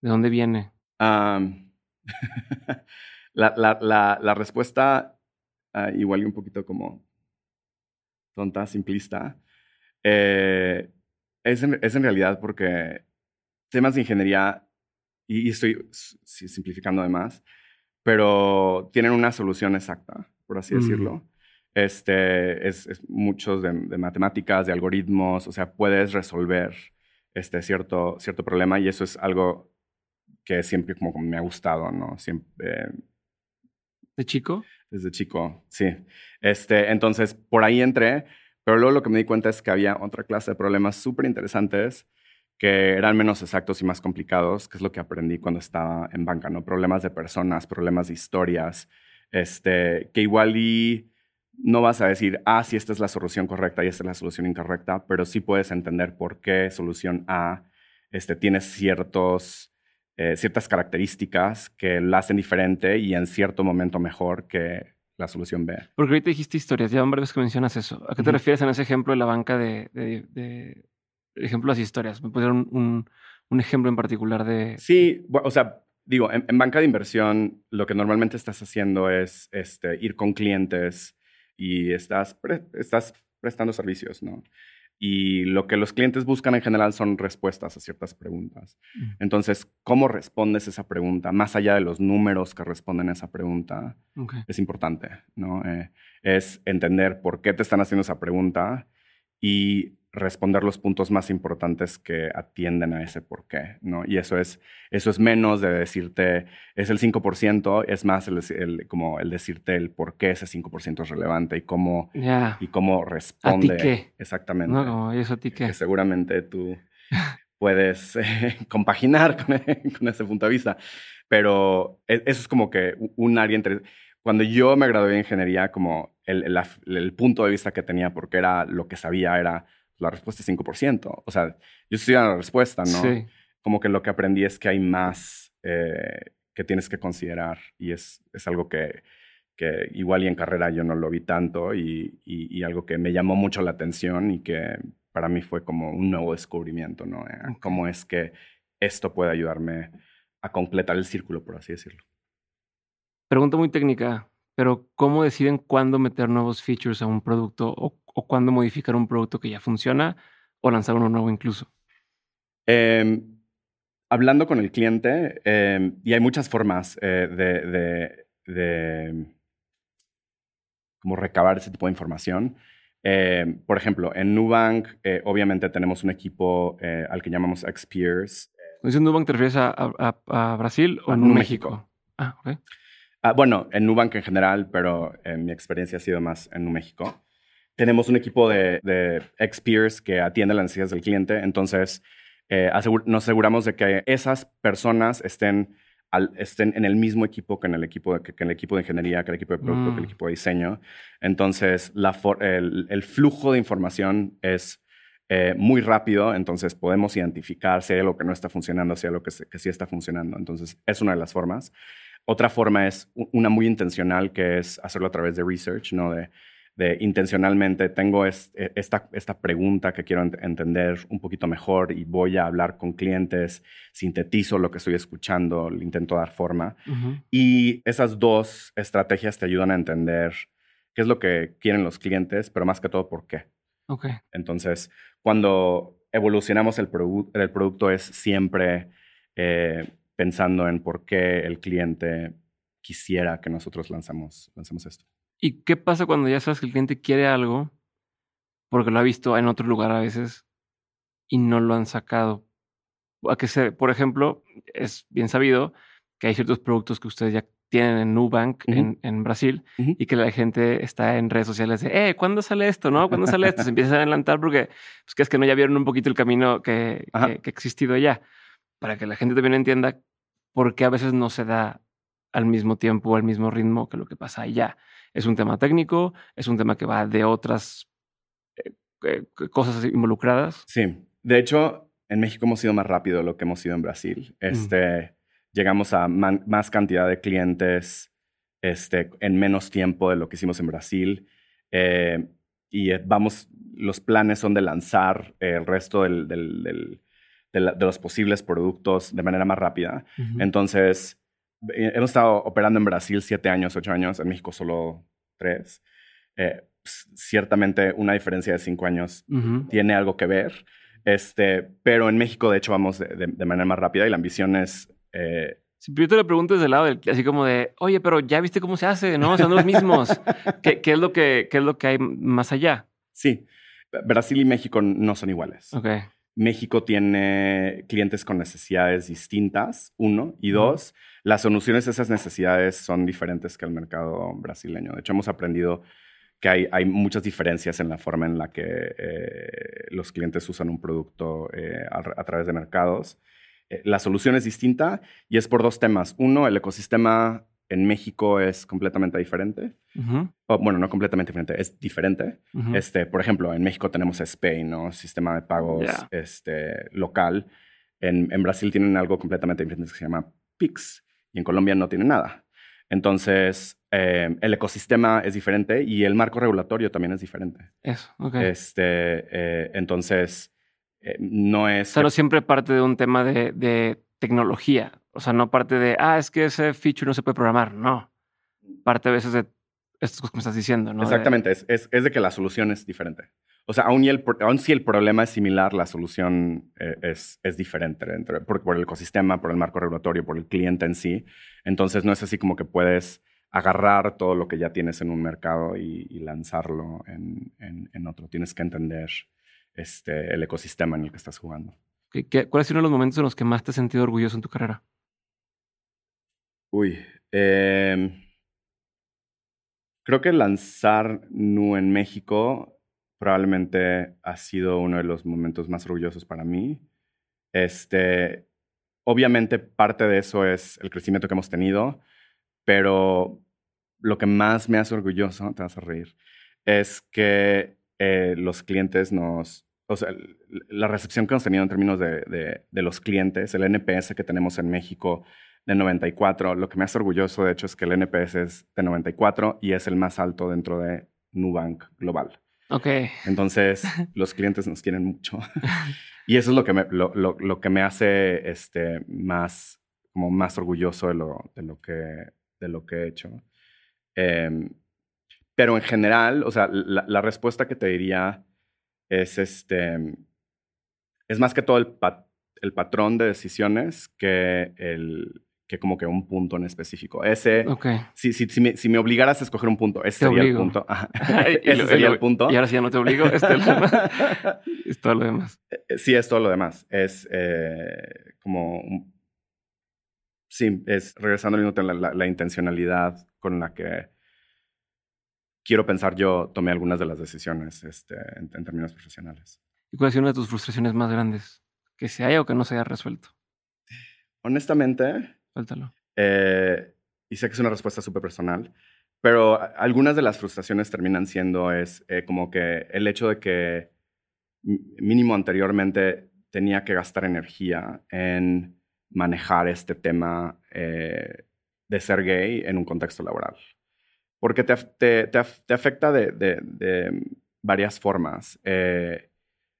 ¿De dónde viene? la, respuesta, uh, igual y un poquito como tonta, simplista, eh, es, en, es, en, realidad porque temas de ingeniería, y, estoy simplificando además, pero tienen una solución exacta, por así decirlo. Este, es, muchos de, de, matemáticas, de algoritmos, o sea, puedes resolver este cierto, cierto problema y eso es algo que siempre como, me ha gustado, ¿no? Siempre... ¿De chico? Desde chico, sí. Este, entonces, por ahí entré, pero luego lo que me di cuenta es que había otra clase de problemas súper interesantes que eran menos exactos y más complicados, que es lo que aprendí cuando estaba en banca, ¿no? Problemas de personas, problemas de historias, este, que igual y no vas a decir, ah, sí, esta es la solución correcta y esta es la solución incorrecta, pero sí puedes entender por qué solución A este, tiene ciertos, eh, ciertas características que la hacen diferente y en cierto momento mejor que la solución B. Porque ahorita dijiste historias, ya varias veces que mencionas eso. ¿A qué te refieres en ese ejemplo de la banca de, de, ejemplo de las historias? ¿Me puedes dar un, un, ejemplo en particular de...? Sí, o sea, digo, en, banca de inversión lo que normalmente estás haciendo es este, ir con clientes y estás, estás prestando servicios, ¿no? Y lo que los clientes buscan en general son respuestas a ciertas preguntas. Mm. Entonces, ¿cómo respondes esa pregunta? Más allá de los números que responden a esa pregunta, es importante, ¿no? Eh, es entender por qué te están haciendo esa pregunta y responder los puntos más importantes que atienden a ese por qué, ¿no? Y eso es, eso es menos de decirte, es el 5%, es más el, como el decirte el por qué ese 5% es relevante y cómo, y cómo responde. ¿A ti qué? Exactamente. No, eso a ti qué. Que seguramente tú puedes eh, compaginar con, ese punto de vista. Pero e, eso es como que un área entre... Cuando yo me gradué de ingeniería, como el, el punto de vista que tenía, porque era lo que sabía, era la respuesta es 5%. O sea, yo estoy dando la respuesta, ¿no? Sí. Como que lo que aprendí es que hay más eh, que tienes que considerar y es, es algo que, que, igual y en carrera yo no lo vi tanto y, y, algo que me llamó mucho la atención y que para mí fue como un nuevo descubrimiento, ¿no? Eh, cómo es que esto puede ayudarme a completar el círculo, por así decirlo. Pregunta muy técnica, pero ¿cómo deciden cuándo meter nuevos features a un producto o o cuándo modificar un producto que ya funciona o lanzar uno nuevo incluso? Em, hablando con el cliente, em, y hay muchas formas eh, de, de, como recabar ese tipo de información. Em, por ejemplo, en Nubank, eh, obviamente tenemos un equipo eh, al que llamamos XPeers. ¿En Nubank te refieres a, Brasil o en México? Ah, ok. Ah, bueno, en Nubank en general, pero mi experiencia ha sido más en México tenemos un equipo de, de ex-peers que atiende las necesidades del cliente. Entonces, eh, nos aseguramos de que esas personas estén, estén en el mismo equipo que en el equipo, que, el equipo de ingeniería, que el equipo de producto, que el mm. equipo de diseño. Entonces, la el, flujo de información es eh, muy rápido, entonces podemos identificar si hay algo que no está funcionando, si hay algo que, que sí está funcionando. Entonces, es una de las formas. Otra forma es una muy intencional, que es hacerlo a través de research, ¿no? De, de intencionalmente tengo e, esta, esta pregunta que quiero entender un poquito mejor y voy a hablar con clientes, sintetizo lo que estoy escuchando, le intento dar forma. Y esas dos estrategias te ayudan a entender qué es lo que quieren los clientes, pero más que todo por qué. Okay. Entonces, cuando evolucionamos el, el producto es siempre eh, pensando en por qué el cliente quisiera que nosotros lanzamos, lancemos esto. ¿Y qué pasa cuando ya sabes que el cliente quiere algo porque lo ha visto en otro lugar a veces y no lo han sacado? A que se, por ejemplo, es bien sabido que hay ciertos productos que ustedes ya tienen en Nubank en, en, Brasil y que la gente está en redes sociales de, eh, ¿cuándo sale esto? ¿No? ¿Cuándo sale esto? Se empieza a adelantar porque pues, que es que no ya vieron un poquito el camino que, que, que, ha existido ya. Para que la gente también entienda por qué a veces no se da al mismo tiempo al mismo ritmo que lo que pasa allá. Es un tema técnico, es un tema que va de otras eh, eh, cosas involucradas. Sí, de hecho, en México hemos sido más rápido de lo que hemos sido en Brasil. Este, Llegamos a más cantidad de clientes este, en menos tiempo de lo que hicimos en Brasil. Eh, y vamos, los planes son de lanzar el resto del, de, los posibles productos de manera más rápida. Entonces, hemos estado operando en Brasil siete años, ocho años, en México solo tres. Eh, ciertamente una diferencia de cinco años tiene algo que ver, este, pero en México de hecho vamos de, manera más rápida y la ambición es... Eh, si yo te lo pregunto desde el lado del, así como de, oye, pero ya viste cómo se hace, ¿no? Son los mismos. ¿Qué, es lo que, ¿Qué es lo que hay más allá? Sí, Brasil y México no son iguales. Okay. México tiene clientes con necesidades distintas, uno, y dos, las soluciones a esas necesidades son diferentes que el mercado brasileño. De hecho, hemos aprendido que hay, hay muchas diferencias en la forma en la que eh, los clientes usan un producto eh, a, través de mercados. Eh, la solución es distinta y es por dos temas. Uno, el ecosistema en México es completamente diferente. bueno, no completamente diferente, es diferente. este, por ejemplo, en México tenemos SPAY, ¿no? Sistema de pagos este, local. En, en, Brasil tienen algo completamente diferente que se llama PIX y en Colombia no tienen nada. Entonces, eh, el ecosistema es diferente y el marco regulatorio también es diferente. Eso, ok. Este, eh, entonces, eh, no es... Pero siempre parte de un tema de, de tecnología. O sea, no parte de, ah, es que ese feature no se puede programar. No. Parte a veces de estas cosas que me estás diciendo, ¿no? Exactamente. Es, es, es, de que la solución es diferente. O sea, aún, el, aún si el problema es similar, la solución eh, es, es diferente por, por, el ecosistema, por el marco regulatorio, por el cliente en sí. Entonces, no es así como que puedes agarrar todo lo que ya tienes en un mercado y, lanzarlo en, en, en, otro. Tienes que entender este, el ecosistema en el que estás jugando. ¿Cuál ha sido uno de los momentos en los que más te has sentido orgulloso en tu carrera? Uy, em, creo que lanzar Nu en México probablemente ha sido uno de los momentos más orgullosos para mí. Este, obviamente parte de eso es el crecimiento que hemos tenido, pero lo que más me hace orgulloso, te vas a reír, es que eh, los clientes nos, o sea, la recepción que hemos tenido en términos de, de, los clientes, el NPS que tenemos en México de 94, lo que me hace orgulloso de hecho es que el NPS es de 94 y es el más alto dentro de Nubank Global. Ok. Entonces, los clientes nos quieren mucho. y eso es lo que me, lo, lo, lo, que me hace este, más, como más orgulloso de lo, de lo, que, de lo que he hecho. Em, pero en general, o sea, la, la respuesta que te diría es este. Es más que todo el, el patrón de decisiones que el, que como que un punto en específico. Ese, si, si, si, me, si, me, obligaras a escoger un punto, ese sería el punto. ese sería el punto. Y ahora sí ya no te obligo, este es, es todo lo demás. Eh, eh, sí, es todo lo demás. Es eh, como... sí, es regresando al minuto la, la, intencionalidad con la que quiero pensar yo tomé algunas de las decisiones este, en, términos profesionales. ¿Y cuál ha sido una de tus frustraciones más grandes que se haya o que no se haya resuelto? Honestamente. Suéltalo. Eh, y sé que es una respuesta súper personal, pero algunas de las frustraciones terminan siendo es eh, como que el hecho de que mínimo anteriormente tenía que gastar energía en manejar este tema eh, de ser gay en un contexto laboral. Porque te, te, te, afecta de, de, varias formas. Eh,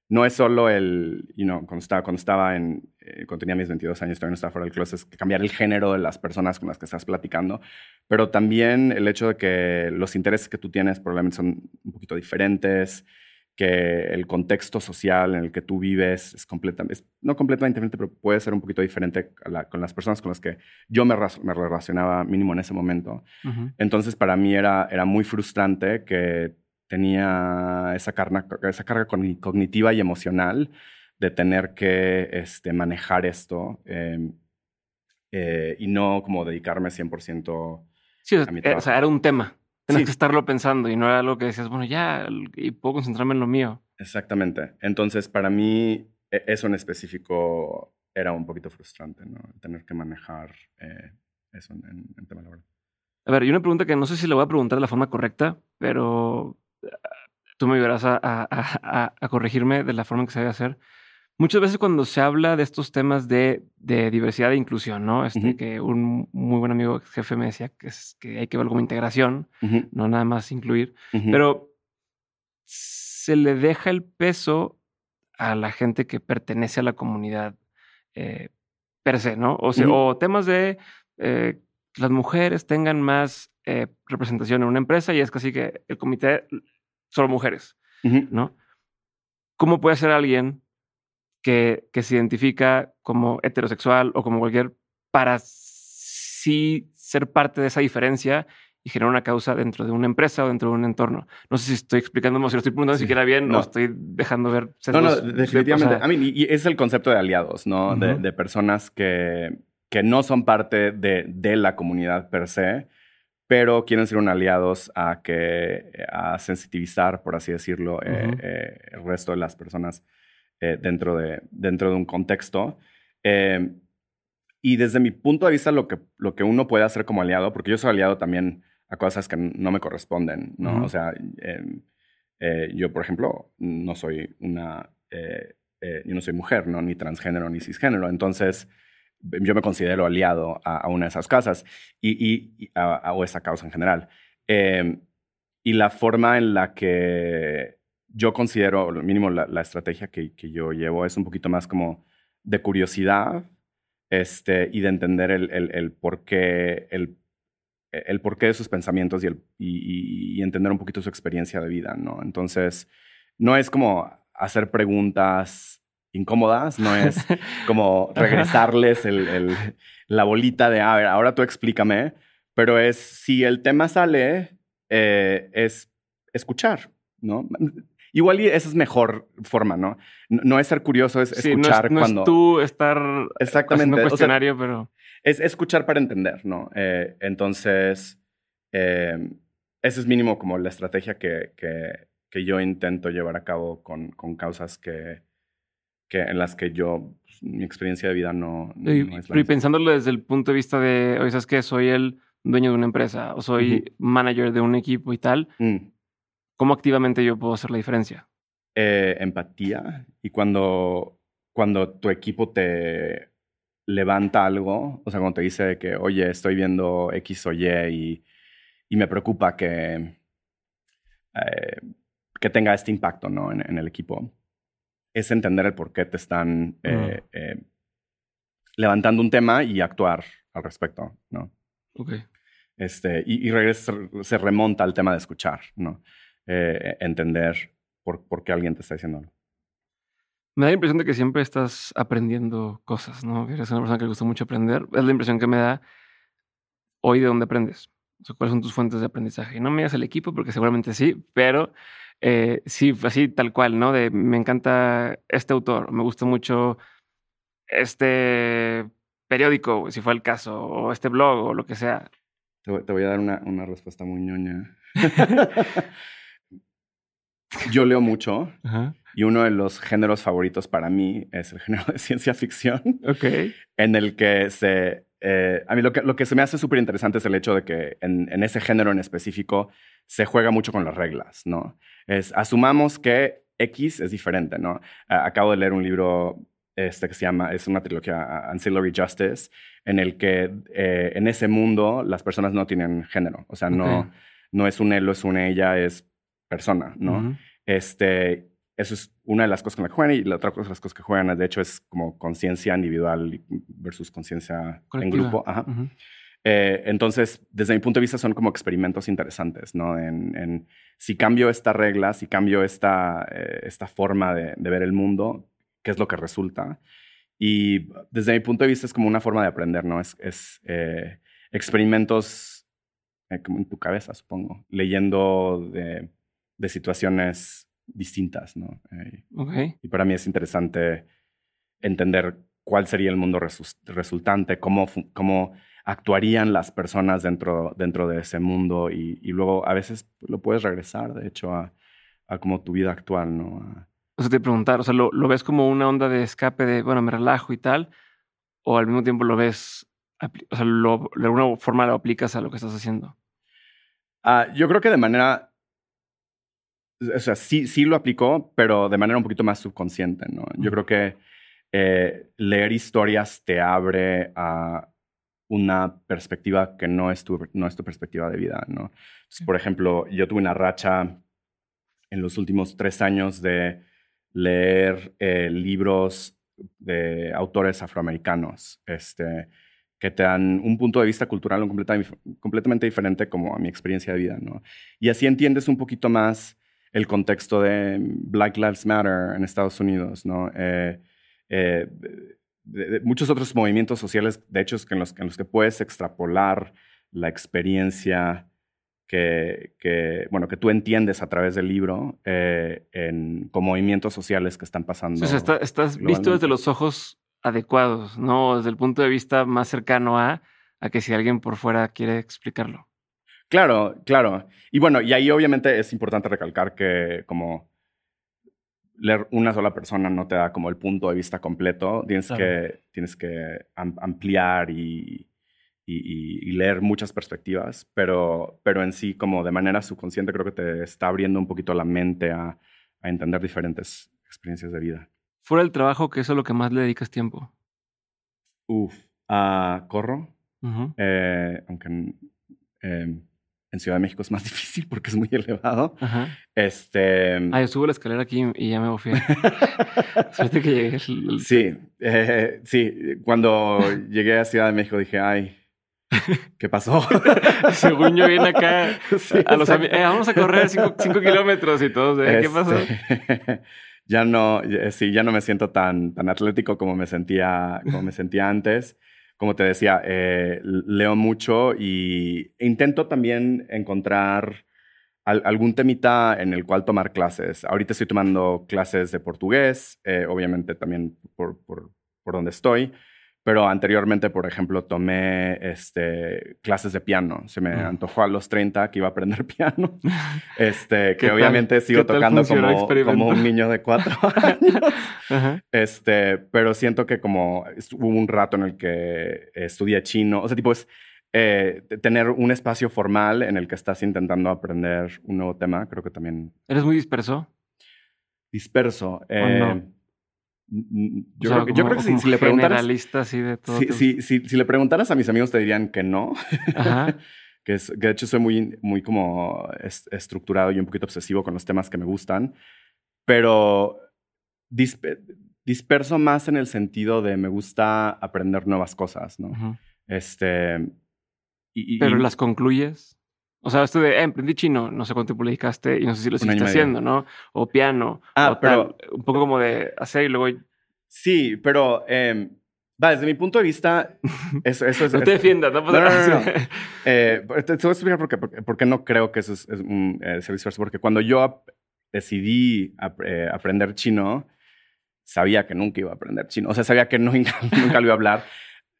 no es solo el, you know, cuando estaba, cuando estaba en, eh, cuando tenía mis 22 años, todavía no estaba fuera del closet, es cambiar el género de las personas con las que estás platicando, pero también el hecho de que los intereses que tú tienes probablemente son un poquito diferentes, que el contexto social en el que tú vives es completamente, no completamente diferente, pero puede ser un poquito diferente con las personas con las que yo me, me relacionaba mínimo en ese momento. Entonces, para mí era, era muy frustrante que tenía esa, carga, esa carga cognitiva y emocional de tener que este, manejar esto em, eh, y no como dedicarme 100% sí, a mi trabajo. O sea, era un tema. Tenías que estarlo pensando y no era algo que decías, bueno, ya, y puedo concentrarme en lo mío. Exactamente. Entonces, para mí, e, eso en específico era un poquito frustrante, ¿no? Tener que manejar eh, eso en, en, tema laboral. A ver, y una pregunta que no sé si le voy a preguntar de la forma correcta, pero ah, tú me ayudarás a, a, a corregirme de la forma en que se debe hacer. Muchas veces cuando se habla de estos temas de, diversidad e inclusión, ¿no? Este, Que un muy buen amigo jefe me decía que, es, que hay que ver como integración, no nada más incluir, pero se le deja el peso a la gente que pertenece a la comunidad eh, per se, ¿no? O, sea, o temas de eh, que las mujeres tengan más eh, representación en una empresa y es casi que el comité solo mujeres, ¿no? ¿Cómo puede ser alguien que, se identifica como heterosexual o como cualquier para sí ser parte de esa diferencia y generar una causa dentro de una empresa o dentro de un entorno. No sé si estoy explicándome, si lo estoy preguntando siquiera bien no. o estoy dejando ver. No, no, definitivamente. a mí, y es el concepto de aliados, ¿no? de, personas que, que no son parte de, de, la comunidad per se, pero quieren ser un aliados a que a sensitivizar, por así decirlo, eh, eh, el resto de las personas eh, dentro, de, dentro de un contexto. Eh, y desde mi punto de vista, lo que, lo que uno puede hacer como aliado, porque yo soy aliado también a cosas que no me corresponden, ¿no? O sea, em, eh, yo, por ejemplo, no soy una, yo no soy mujer, ¿no? Ni transgénero, ni cisgénero. Entonces, yo me considero aliado a, una de esas casas y, y a, o esa causa en general. Em, y la forma en la que yo considero, al mínimo la, estrategia que, yo llevo es un poquito más como de curiosidad este, y de entender el, el, el porqué, el, el porqué de sus pensamientos y, el, y, entender un poquito su experiencia de vida, ¿no? Entonces, no es como hacer preguntas incómodas, no es como regresarles el, la bolita de, a ver, ahora tú explícame, pero es, si el tema sale, eh, es escuchar, ¿no? Igual y esa es mejor forma, ¿no? No, es ser curioso, es escuchar no es, no Es tú estar Exactamente. un cuestionario, pero... Es escuchar para entender, ¿no? Eh, entonces, eh, ese es mínimo como la estrategia que, que, que yo intento llevar a cabo con, con causas que, que, en las que yo, pues, mi experiencia de vida no, y, es la Y pensándolo desde el punto de vista de, oye, ¿sabes qué? Soy el dueño de una empresa o soy manager de un equipo y tal. Mm. ¿Cómo activamente yo puedo hacer la diferencia? Eh, empatía. Y cuando, cuando tu equipo te levanta algo, o sea, cuando te dice que, oye, estoy viendo X o Y y, y me preocupa que, eh, que tenga este impacto ¿no? en, el equipo, es entender el por qué te están eh, mm. levantando un tema y actuar al respecto, ¿no? Ok. Este, y, y se remonta al tema de escuchar, ¿no? Eh, entender por, por, qué alguien te está diciendo algo. Me da la impresión de que siempre estás aprendiendo cosas, ¿no? eres una persona que le gusta mucho aprender. Es la impresión que me da hoy de dónde aprendes. O sea, ¿Cuáles son tus fuentes de aprendizaje? Y no me digas el equipo, porque seguramente sí, pero eh, sí, así tal cual, ¿no? De me encanta este autor, me gusta mucho este periódico, si fue el caso, o este blog, o lo que sea. Te voy, a dar una, una respuesta muy ñoña. Yo leo mucho Y uno de los géneros favoritos para mí es el género de ciencia ficción. Ok. En el que se... Eh, a mí lo que, lo que se me hace súper interesante es el hecho de que en, en, ese género en específico se juega mucho con las reglas, ¿no? Es, asumamos que X es diferente, ¿no? acabo de leer un libro este que se llama, es una trilogía Ancillary Justice, en el que eh, en ese mundo las personas no tienen género, o sea, no, no es un él o es una ella, es persona, ¿no? Este, eso es una de las cosas con las que juegan y la otra cosa, las cosas que juegan, de hecho, es como conciencia individual versus conciencia en grupo. Eh, entonces, desde mi punto de vista, son como experimentos interesantes, ¿no? En, si cambio esta regla, si cambio esta, eh, esta forma de, ver el mundo, ¿qué es lo que resulta? Y desde mi punto de vista es como una forma de aprender, ¿no? Es, es eh, experimentos como en tu cabeza, supongo, leyendo de, de situaciones distintas, ¿no? Y para mí es interesante entender cuál sería el mundo resultante, cómo, cómo actuarían las personas dentro, dentro de ese mundo y, luego a veces lo puedes regresar, de hecho, a, a como tu vida actual, ¿no? O sea, te preguntar, o sea, ¿lo, ¿lo, ves como una onda de escape de, bueno, me relajo y tal? ¿O al mismo tiempo lo ves, o sea, lo, de alguna forma lo aplicas a lo que estás haciendo? Ah, yo creo que de manera, o sea, sí, sí lo aplicó, pero de manera un poquito más subconsciente, ¿no? Yo creo que eh, leer historias te abre a una perspectiva que no es tu, no es tu perspectiva de vida, ¿no? por ejemplo, yo tuve una racha en los últimos tres años de leer eh, libros de autores afroamericanos, este, que te dan un punto de vista cultural completamente diferente como a mi experiencia de vida, ¿no? Y así entiendes un poquito más el contexto de Black Lives Matter en Estados Unidos, ¿no? Eh, eh, de, muchos otros movimientos sociales, de hecho, en los, en los que puedes extrapolar la experiencia que, que, bueno, que tú entiendes a través del libro eh, en, con movimientos sociales que están pasando. O sea, estás visto desde los ojos adecuados, no desde el punto de vista más cercano a, a que si alguien por fuera quiere explicarlo. Claro, claro. Y bueno, y ahí obviamente es importante recalcar que como leer una sola persona no te da como el punto de vista completo. Tienes, que, tienes que ampliar y, y, leer muchas perspectivas, pero, pero en sí, como de manera subconsciente, creo que te está abriendo un poquito la mente a, a entender diferentes experiencias de vida. Fuera del trabajo, ¿qué es lo que más le dedicas tiempo? Uf, a corro. Eh, aunque eh, en Ciudad de México es más difícil porque es muy elevado. Este. Ah, yo subo la escalera aquí y ya me fui. Suerte que llegué. Sí, eh, sí. Cuando llegué a Ciudad de México dije, ay, ¿qué pasó? Según yo vine acá a los eh, vamos a correr cinco, kilómetros y todo. ¿eh? ¿Qué pasó? Este, ya no, sí, ya no me siento tan, tan atlético como me sentía, como me sentía antes como te decía, eh, leo mucho y intento también encontrar algún temita en el cual tomar clases. Ahorita estoy tomando clases de portugués, eh, obviamente también por, por, por donde estoy. Pero anteriormente, por ejemplo, tomé este, clases de piano. Se me mm. antojó a los 30 que iba a aprender piano. Este, que obviamente sigo tocando como, como, un niño de cuatro años. Este, pero siento que como hubo un rato en el que estudié chino. O sea, tipo, es eh, tener un espacio formal en el que estás intentando aprender un nuevo tema. Creo que también. ¿Eres muy disperso? Disperso. Eh, yo, creo, que si, le preguntaras. Así de todo si, si, si, le preguntaras a mis amigos, te dirían que no. que, es, que, de hecho soy muy, muy como estructurado y un poquito obsesivo con los temas que me gustan. Pero disperso más en el sentido de me gusta aprender nuevas cosas, ¿no? Este. pero las concluyes. O sea, esto de eh, emprendí chino, no sé cuánto tiempo le dedicaste y no sé si lo sigues haciendo, ¿no? O piano. Ah, o pero. un poco como de hacer y luego. Sí, pero. Eh, va, desde mi punto de vista, eso, eso es. no te defiendas, no pasa nada. eh, te, voy a explicar por qué, porque, no creo que eso es, un eh, servicio Porque cuando yo decidí eh, aprender chino, sabía que nunca iba a aprender chino. O sea, sabía que nunca, nunca lo iba a hablar.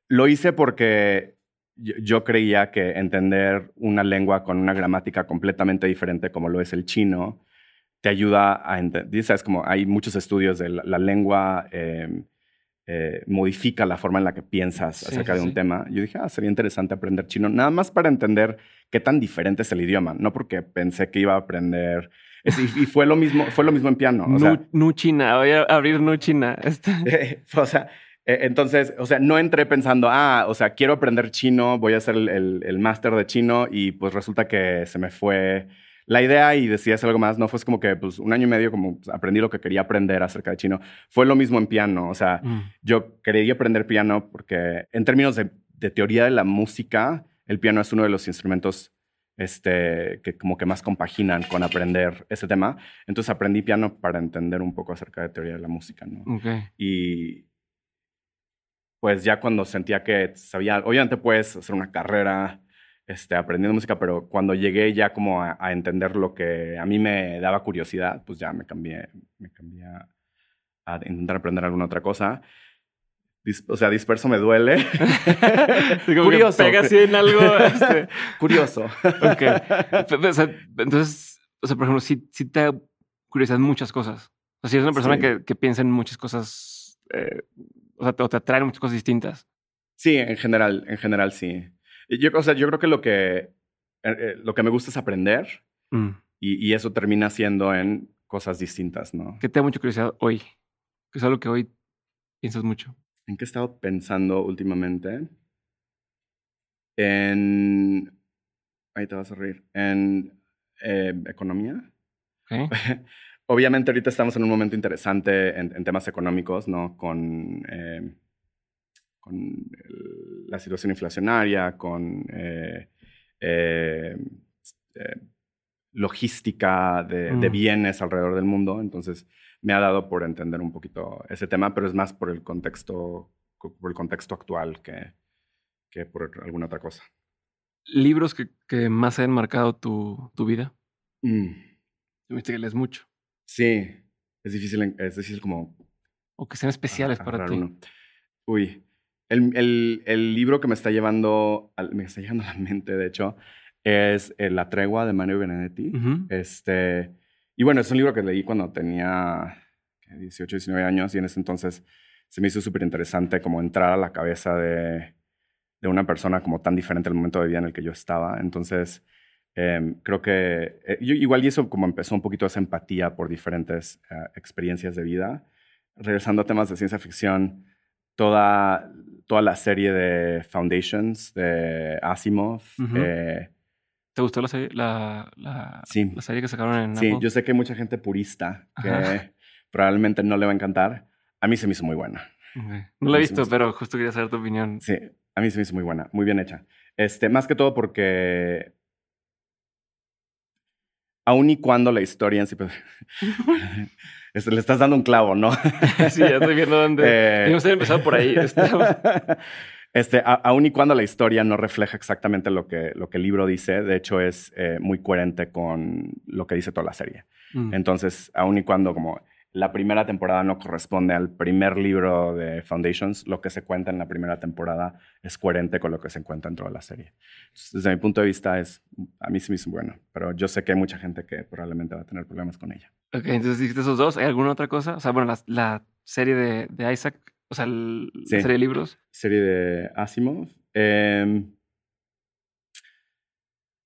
Lo hice porque yo, creía que entender una lengua con una gramática completamente diferente como lo es el chino te ayuda a entender, sabes, como hay muchos estudios de la, lengua em, eh, modifica la forma en la que piensas acerca de un tema. Yo dije, ah, sería interesante aprender chino, nada más para entender qué tan diferente es el idioma, no porque pensé que iba a aprender. y, fue lo mismo, fue lo mismo en piano. O China, voy a abrir Nu China. Este. o sea, entonces, o sea, no entré pensando, ah, o sea, quiero aprender chino, voy a hacer el, el máster de chino y pues resulta que se me fue la idea y decías algo más, no fue como que pues un año y medio como pues, aprendí lo que quería aprender acerca de chino. Fue lo mismo en piano, o sea, mm. yo quería aprender piano porque en términos de, teoría de la música, el piano es uno de los instrumentos este, que como que más compaginan con aprender ese tema. Entonces aprendí piano para entender un poco acerca de teoría de la música, ¿no? Y pues ya cuando sentía que sabía, obviamente puedes hacer una carrera este, aprendiendo música, pero cuando llegué ya como a, entender lo que a mí me daba curiosidad, pues ya me cambié, me cambié a, intentar aprender alguna otra cosa. o sea, disperso me duele. Curioso. pega así en algo. Este. Curioso. ok. entonces, o sea, por ejemplo, si, si te curiosidad muchas cosas. O sea, si eres una persona que, que, piensa en muchas cosas, eh, o sea, te, o te atraen muchas cosas distintas. Sí, en general, en general sí. Yo, o sea, yo creo que lo que, eh, eh, lo que me gusta es aprender mm. y, y, eso termina siendo en cosas distintas, ¿no? ¿Qué te da mucha curiosidad hoy? ¿Qué es algo que hoy piensas mucho? ¿En qué he estado pensando últimamente? En... Ahí te vas a reír. En eh, economía. Obviamente ahorita estamos en un momento interesante en, temas económicos, ¿no? Con con la situación inflacionaria, con eh, eh, eh, logística de, mm. bienes alrededor del mundo. Entonces, me ha dado por entender un poquito ese tema, pero es más por el contexto, por el contexto actual que, que por alguna otra cosa. ¿Libros que, que más han marcado tu, tu vida? Mm. Viste que lees mucho. Sí, es difícil, es difícil como... O que sean especiales para ti. Uy, el, el, libro que me está llevando, me está llegando a la mente, de hecho, es eh, La tregua de Mario Benedetti. este, y bueno, es un libro que leí cuando tenía 18, 19 años y en ese entonces se me hizo súper interesante como entrar a la cabeza de, de, una persona como tan diferente al momento de vida en el que yo estaba. Entonces, em, creo que eh, igual y eso como empezó un poquito esa empatía por diferentes eh, experiencias de vida. Regresando a temas de ciencia ficción, toda, toda la serie de Foundations de Asimov. Eh, ¿Te gustó la serie, la, la, serie que sacaron en Sí, yo sé que hay mucha gente purista que probablemente no le va a encantar. A mí se me hizo muy buena. No la he visto, pero justo quería saber tu opinión. Sí, a mí se me hizo muy buena, muy bien hecha. Este, más que todo porque aun y cuando la historia en sí... Pues, le estás dando un clavo, ¿no? sí, ya estoy viendo dónde... Eh... Yo empezado por ahí. Este, aun y cuando la historia no refleja exactamente lo que, lo que el libro dice, de hecho es eh, muy coherente con lo que dice toda la serie. Mm. Entonces, aun y cuando como la primera temporada no corresponde al primer libro de Foundations, lo que se cuenta en la primera temporada es coherente con lo que se encuentra en toda la serie. desde mi punto de vista, es, a mí sí me hizo bueno, pero yo sé que hay mucha gente que probablemente va a tener problemas con ella. Ok, entonces dijiste esos dos. ¿Hay alguna otra cosa? O sea, bueno, la, serie de, Isaac, o sea, la serie de libros. Serie de Asimov. Em,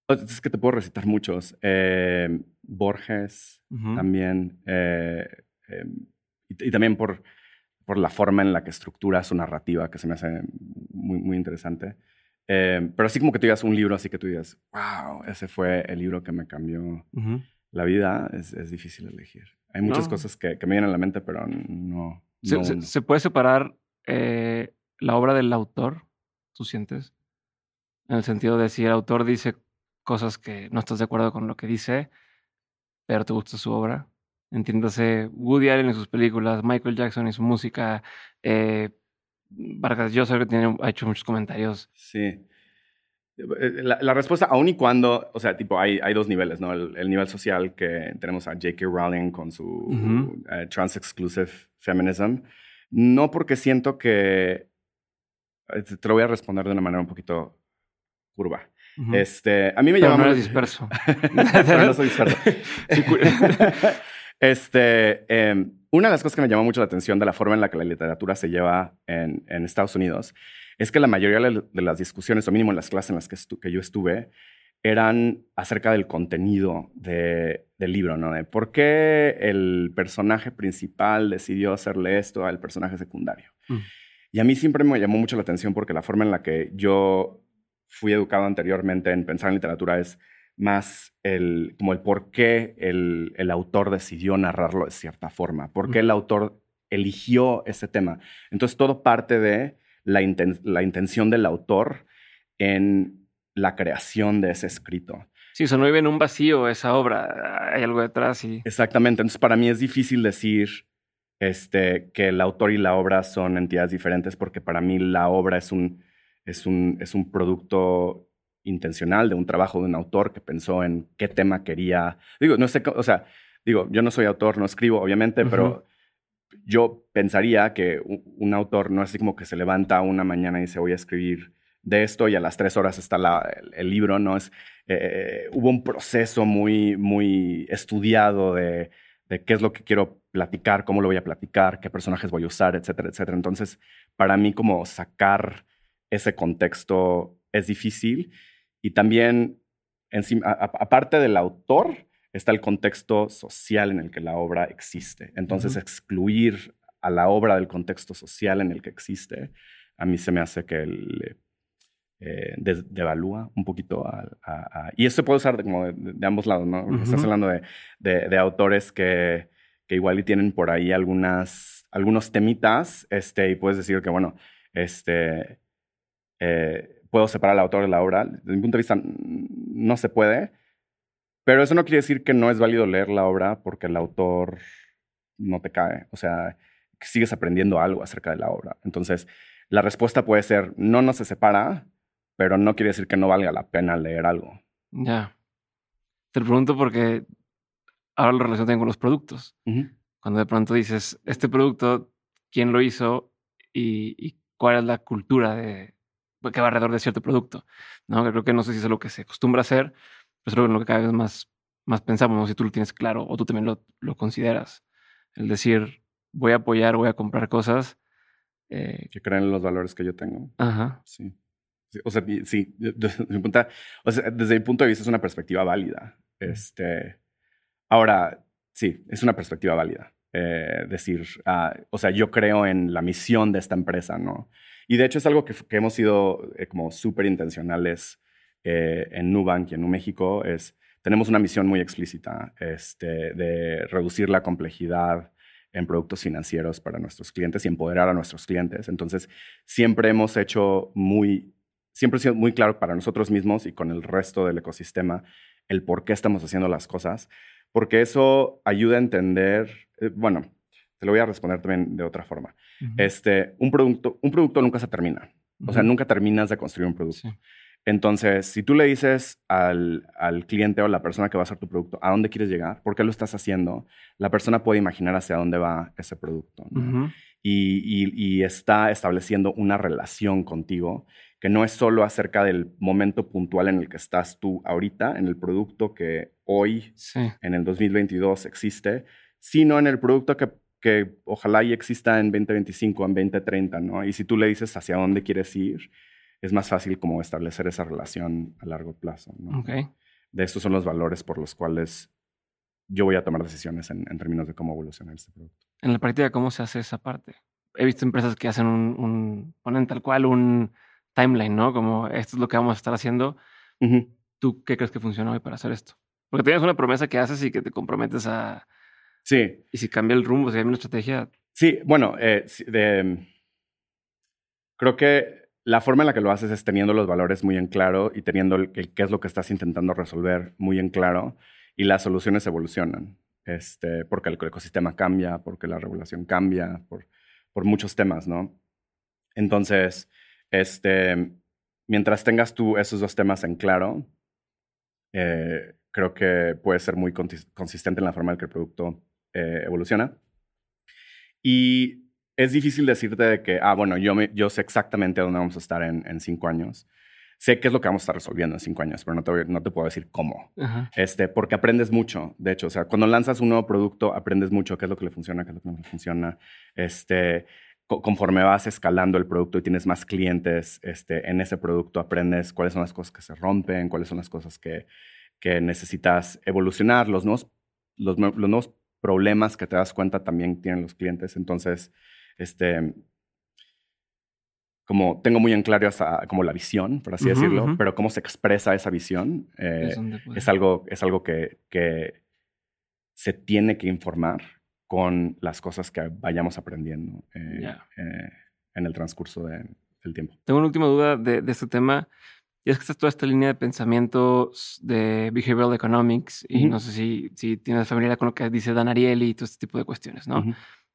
es que te puedo recitar muchos. Em, Borges también. Eh, Em, y, también por, por la forma en la que estructura su narrativa, que se me hace muy, muy interesante. Em, pero así como que tú digas un libro, así que tú digas, wow, ese fue el libro que me cambió la vida, es, es, difícil elegir. Hay muchas cosas que, que, me vienen a la mente, pero no. ¿Se, puede separar eh, la obra del autor, tú sientes? En el sentido de si el autor dice cosas que no estás de acuerdo con lo que dice, pero te gusta su obra. Entiéndase, Woody Allen en sus películas, Michael Jackson y su música, eh, Vargas Llosa que tiene, ha hecho muchos comentarios. Sí. Eh, la, respuesta, aun y cuando, o sea, tipo, hay, hay dos niveles, ¿no? El, nivel social que tenemos a J.K. Rowling con su eh, trans-exclusive feminism. No porque siento que, te lo voy a responder de una manera un poquito curva. Este, a mí me llama no eres disperso. Pero no soy disperso. este, em, una de las cosas que me llamó mucho la atención de la forma en la que la literatura se lleva en, en Estados Unidos es que la mayoría de de las discusiones, o mínimo en las clases en las que, estu- que yo estuve, eran acerca del contenido de- del libro, ¿no? De por qué el personaje principal decidió hacerle esto al personaje secundario. Mm. Y a mí siempre me llamó mucho la atención porque la forma en la que yo fui educado anteriormente en pensar en literatura es más el, como el por qué el, el autor decidió narrarlo de cierta forma, por qué el autor eligió ese tema. Entonces todo parte de la, inten- la intención del autor en la creación de ese escrito. Sí, vive en un vacío esa obra. Hay algo detrás y... Exactamente. Entonces, para mí es difícil decir este, que el autor y la obra son entidades diferentes, porque para mí la obra es un, es un, es un producto intencional de un trabajo de un autor que pensó en qué tema quería. Digo, no sé, o sea, digo, yo no soy autor, no escribo, obviamente, pero yo pensaría que un autor no es así como que se levanta una mañana y dice voy a escribir de esto y a las tres horas está la- el, el libro, ¿no? Es, eh, hubo un proceso muy, muy estudiado de, de qué es lo que quiero platicar, cómo lo voy a platicar, qué personajes voy a usar, etcétera, etcétera. Entonces, para mí como sacar ese contexto es difícil y también, encima, aparte del autor, está el contexto social en el que la obra existe. Entonces, Ujú. excluir a la obra del contexto social en el que existe, a mí se me hace que le eh, des- devalúa un poquito a, a- a- Y eso se puede usar de, como de, de ambos lados, ¿no? Porque Estás Ujú. hablando de, de- de autores que, que igual y tienen por ahí algunas, algunos temitas, este, y puedes decir que, bueno, este, eh, puedo separar al autor de la obra. Desde mi punto de vista, no se puede. Pero eso no quiere decir que no es válido leer la obra porque el autor no te cae. O sea, que sigues aprendiendo algo acerca de la obra. Entonces, la respuesta puede ser, no, no se separa, pero no quiere decir que no valga la pena leer algo. Ya. Te lo pregunto porque ahora lo relaciono también con los productos. Cuando de pronto dices, este producto, ¿quién lo hizo? Y, y cuál es la cultura de, que va alrededor de cierto producto. ¿no? Creo que no sé si es lo que se acostumbra a hacer, pero es lo que cada vez más, más pensamos, ¿no? si tú lo tienes claro o tú también lo, lo consideras. El decir, voy a apoyar, voy a comprar cosas. eh, Que creen en los valores que yo tengo. ajá. Sí. O sea, sí, desde mi, punto, o sea, desde mi punto de vista es una perspectiva válida. Este, ahora, sí, es una perspectiva válida. Eh, decir, ah, o sea, yo creo en la misión de esta empresa, ¿no? Y de hecho es algo que, hemos sido eh, como súper intencionales eh, en Nubank y en México, es, tenemos una misión muy explícita este, de reducir la complejidad en productos financieros para nuestros clientes y empoderar a nuestros clientes. Entonces, siempre hemos hecho muy, siempre ha sido muy claro para nosotros mismos y con el resto del ecosistema el por qué estamos haciendo las cosas, porque eso ayuda a entender, eh, bueno, te lo voy a responder también de otra forma. Ujú. Este, un producto, un producto nunca se termina. O sea, nunca terminas de construir un producto. Sí. Entonces, si tú le dices al, al cliente o a la persona que va a hacer tu producto a dónde quieres llegar, por qué lo estás haciendo, la persona puede imaginar hacia dónde va ese producto. ¿no? Ujú. y, y- y está estableciendo una relación contigo que no es solo acerca del momento puntual en el que estás tú ahorita, en el producto que hoy, Sí. en el 2022, existe, sino en el producto que, que ojalá y exista en 2025, en 2030, ¿no? Y si tú le dices hacia dónde quieres ir, es más fácil como establecer esa relación a largo plazo, ¿no? Ok. De estos son los valores por los cuales yo voy a tomar decisiones en, en términos de cómo evolucionar este producto. En la práctica, ¿cómo se hace esa parte? He visto empresas que hacen un, un- ponen tal cual un timeline, ¿no? Como esto es lo que vamos a estar haciendo. ¿Tú qué crees que funciona hoy para hacer esto? Porque tienes una promesa que haces y que te comprometes a... Sí, Y si cambia el rumbo, si cambia una estrategia... Sí, bueno, eh, de- creo que la forma en la que lo haces es teniendo los valores muy en claro y teniendo el, el qué es lo que estás intentando resolver muy en claro y las soluciones evolucionan, este, porque el ecosistema cambia, porque la regulación cambia, por, por muchos temas, ¿no? Entonces, este, mientras tengas tú esos dos temas en claro, eh, creo que puede ser muy consistente en la forma en que el producto eh, evoluciona. Y es difícil decirte de que, ah, bueno, yo, me- yo sé exactamente dónde vamos a estar en, en cinco años. sé qué es lo que vamos a estar resolviendo en cinco años, pero no te, no te puedo decir cómo. Este, porque aprendes mucho, de hecho. O sea, cuando lanzas un nuevo producto, aprendes mucho qué es lo que le funciona, qué es lo que no le funciona. Este, conforme vas escalando el producto y tienes más clientes este, en ese producto, aprendes cuáles son las cosas que se rompen, cuáles son las cosas que, que necesitas evolucionar, los nuevos, los, los nuevos problemas que te das cuenta también tienen los clientes. Entonces, este, como tengo muy en claro esa, como la visión, por así decirlo, pero cómo se expresa esa visión eh, es, algo, es algo que, que, se tiene que informar con las cosas que vayamos aprendiendo eh, eh, en el transcurso del tiempo. Tengo una última duda de, este tema. Y es que está toda esta línea de pensamiento de behavioral economics, y no sé si, si tienes familiaridad con lo que dice Dan Ariely y todo este tipo de cuestiones, ¿no?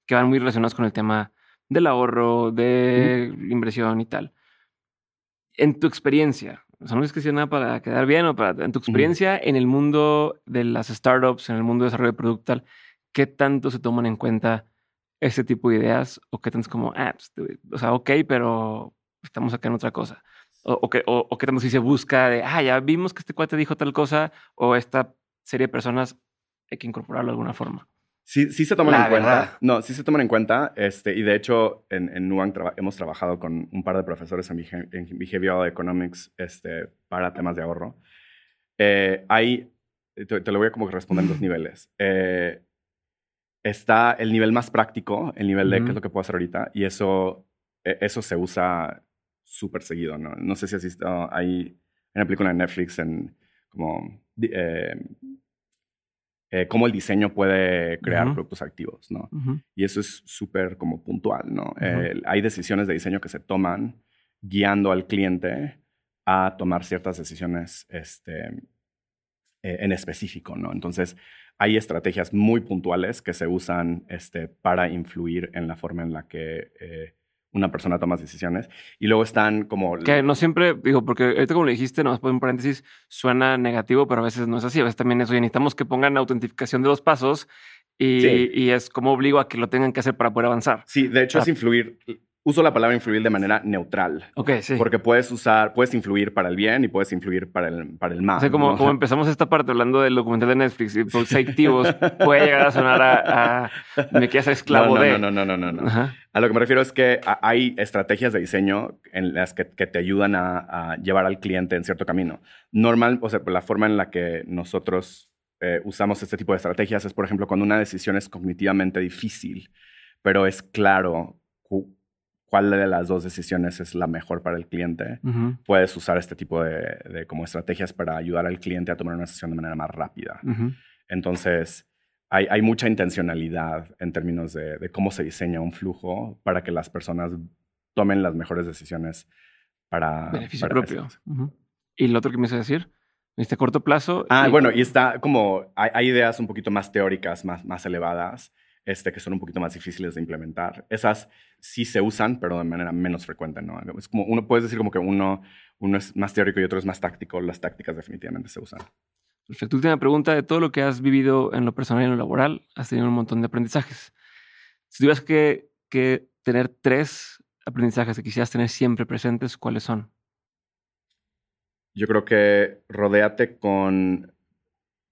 Que van muy relacionadas con el tema del ahorro, de inversión y tal. En tu experiencia, o sea, no es que sea nada para quedar bien o para. En tu experiencia en el mundo de las startups, en el mundo de desarrollo de producto tal, ¿qué tanto se toman en cuenta ese tipo de ideas? ¿O qué tanto es como, ah, pues, o sea, ok, pero estamos acá en otra cosa? O, o, que, o, qué tanto si se busca de, ah, ya vimos que este cuate dijo tal cosa, o esta serie de personas hay que incorporarlo de alguna forma. Sí, sí se toman en cuenta. No, sí se toman en cuenta. Este, y de hecho, en, en Nubank hemos trabajado con un par de profesores en, en Behavioral Economics este, para temas de ahorro. Eh, hay, te, lo voy a como responder en dos niveles. Eh, está el nivel más práctico, el nivel de qué es lo que puedo hacer ahorita, y eso, e, eso se usa súper seguido, ¿no? No sé si has visto, hay una película en Netflix en como eh, eh, cómo el diseño puede crear productos activos, ¿no? Y eso es súper como puntual, ¿no? Eh, hay decisiones de diseño que se toman guiando al cliente a tomar ciertas decisiones este, eh, en específico, ¿no? Entonces, hay estrategias muy puntuales que se usan este, para influir en la forma en la que una persona toma decisiones. Y luego están como... Que no siempre, digo, porque ahorita como le dijiste, no por un paréntesis, suena negativo, pero a veces no es así. A veces también eso, y necesitamos que pongan autentificación de los pasos y, y, es como obligo a que lo tengan que hacer para poder avanzar. Sí, de hecho es influir uso la palabra influir de manera neutral. Ok, sí. Porque puedes usar, puedes influir para el bien y puedes influir para el, para el mal. O sea, como, como empezamos esta parte hablando del documental de Netflix y por activos, puede llegar a sonar a, me quedas esclavo no, de. No, no, no, no, no. no. A lo que me refiero es que hay estrategias de diseño en las que, que te ayudan a, a, llevar al cliente en cierto camino. Normal, o sea, la forma en la que nosotros eh, usamos este tipo de estrategias es, por ejemplo, cuando una decisión es cognitivamente difícil, pero es claro cuál de las dos decisiones es la mejor para el cliente, puedes usar este tipo de, como estrategias para ayudar al cliente a tomar una decisión de manera más rápida. Entonces, hay, hay, mucha intencionalidad en términos de, cómo se diseña un flujo para que las personas tomen las mejores decisiones para... Beneficio propio. ¿Y lo otro que me hice decir? este corto plazo. Ah, bueno, y está como, hay, hay, ideas un poquito más teóricas, más, más elevadas, este, que son un poquito más difíciles de implementar. Esas sí se usan, pero de manera menos frecuente, ¿no? Es como uno puedes decir como que uno, uno es más teórico y otro es más táctico. Las tácticas definitivamente se usan. Perfecto. Última pregunta. De todo lo que has vivido en lo personal y en lo laboral, has tenido un montón de aprendizajes. Si tuvieras que, que tener tres aprendizajes que quisieras tener siempre presentes, ¿cuáles son? Yo creo que rodéate con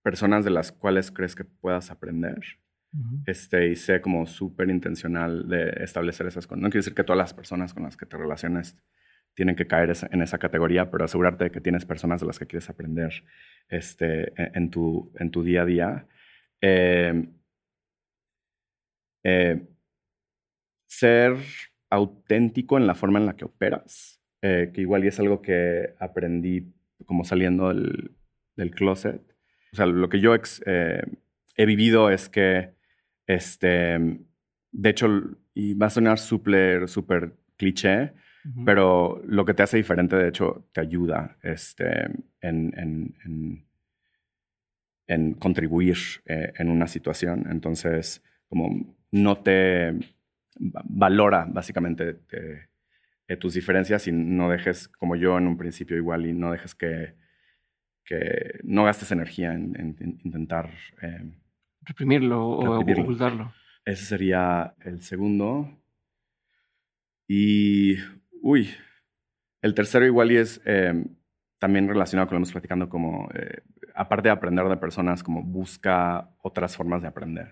personas de las cuales crees que puedas aprender este, y sé como súper intencional de establecer esas cosas. No quiere decir que todas las personas con las que te relaciones tienen que caer en esa categoría, pero asegurarte de que tienes personas de las que quieres aprender este, e, en, tu, en tu día a día. Em, eh, ser auténtico en la forma en la que operas, eh, que igual y es algo que aprendí como saliendo del, del closet. O sea, lo que yo eh, he vivido es que este, de hecho, y va a sonar súper, súper cliché, pero lo que te hace diferente, de hecho, te ayuda este, en, en, en, contribuir eh, en una situación. Entonces, como no te valora básicamente tus diferencias y no dejes, como yo en un principio igual, y no dejes que, que no gastes energía en, intentar... Eh, reprimirlo o ocultarlo. Ese sería el segundo. Y, uy, el tercero igual y es em, también relacionado con lo que hemos platicando, como, eh, aparte de aprender de personas, como busca otras formas de aprender.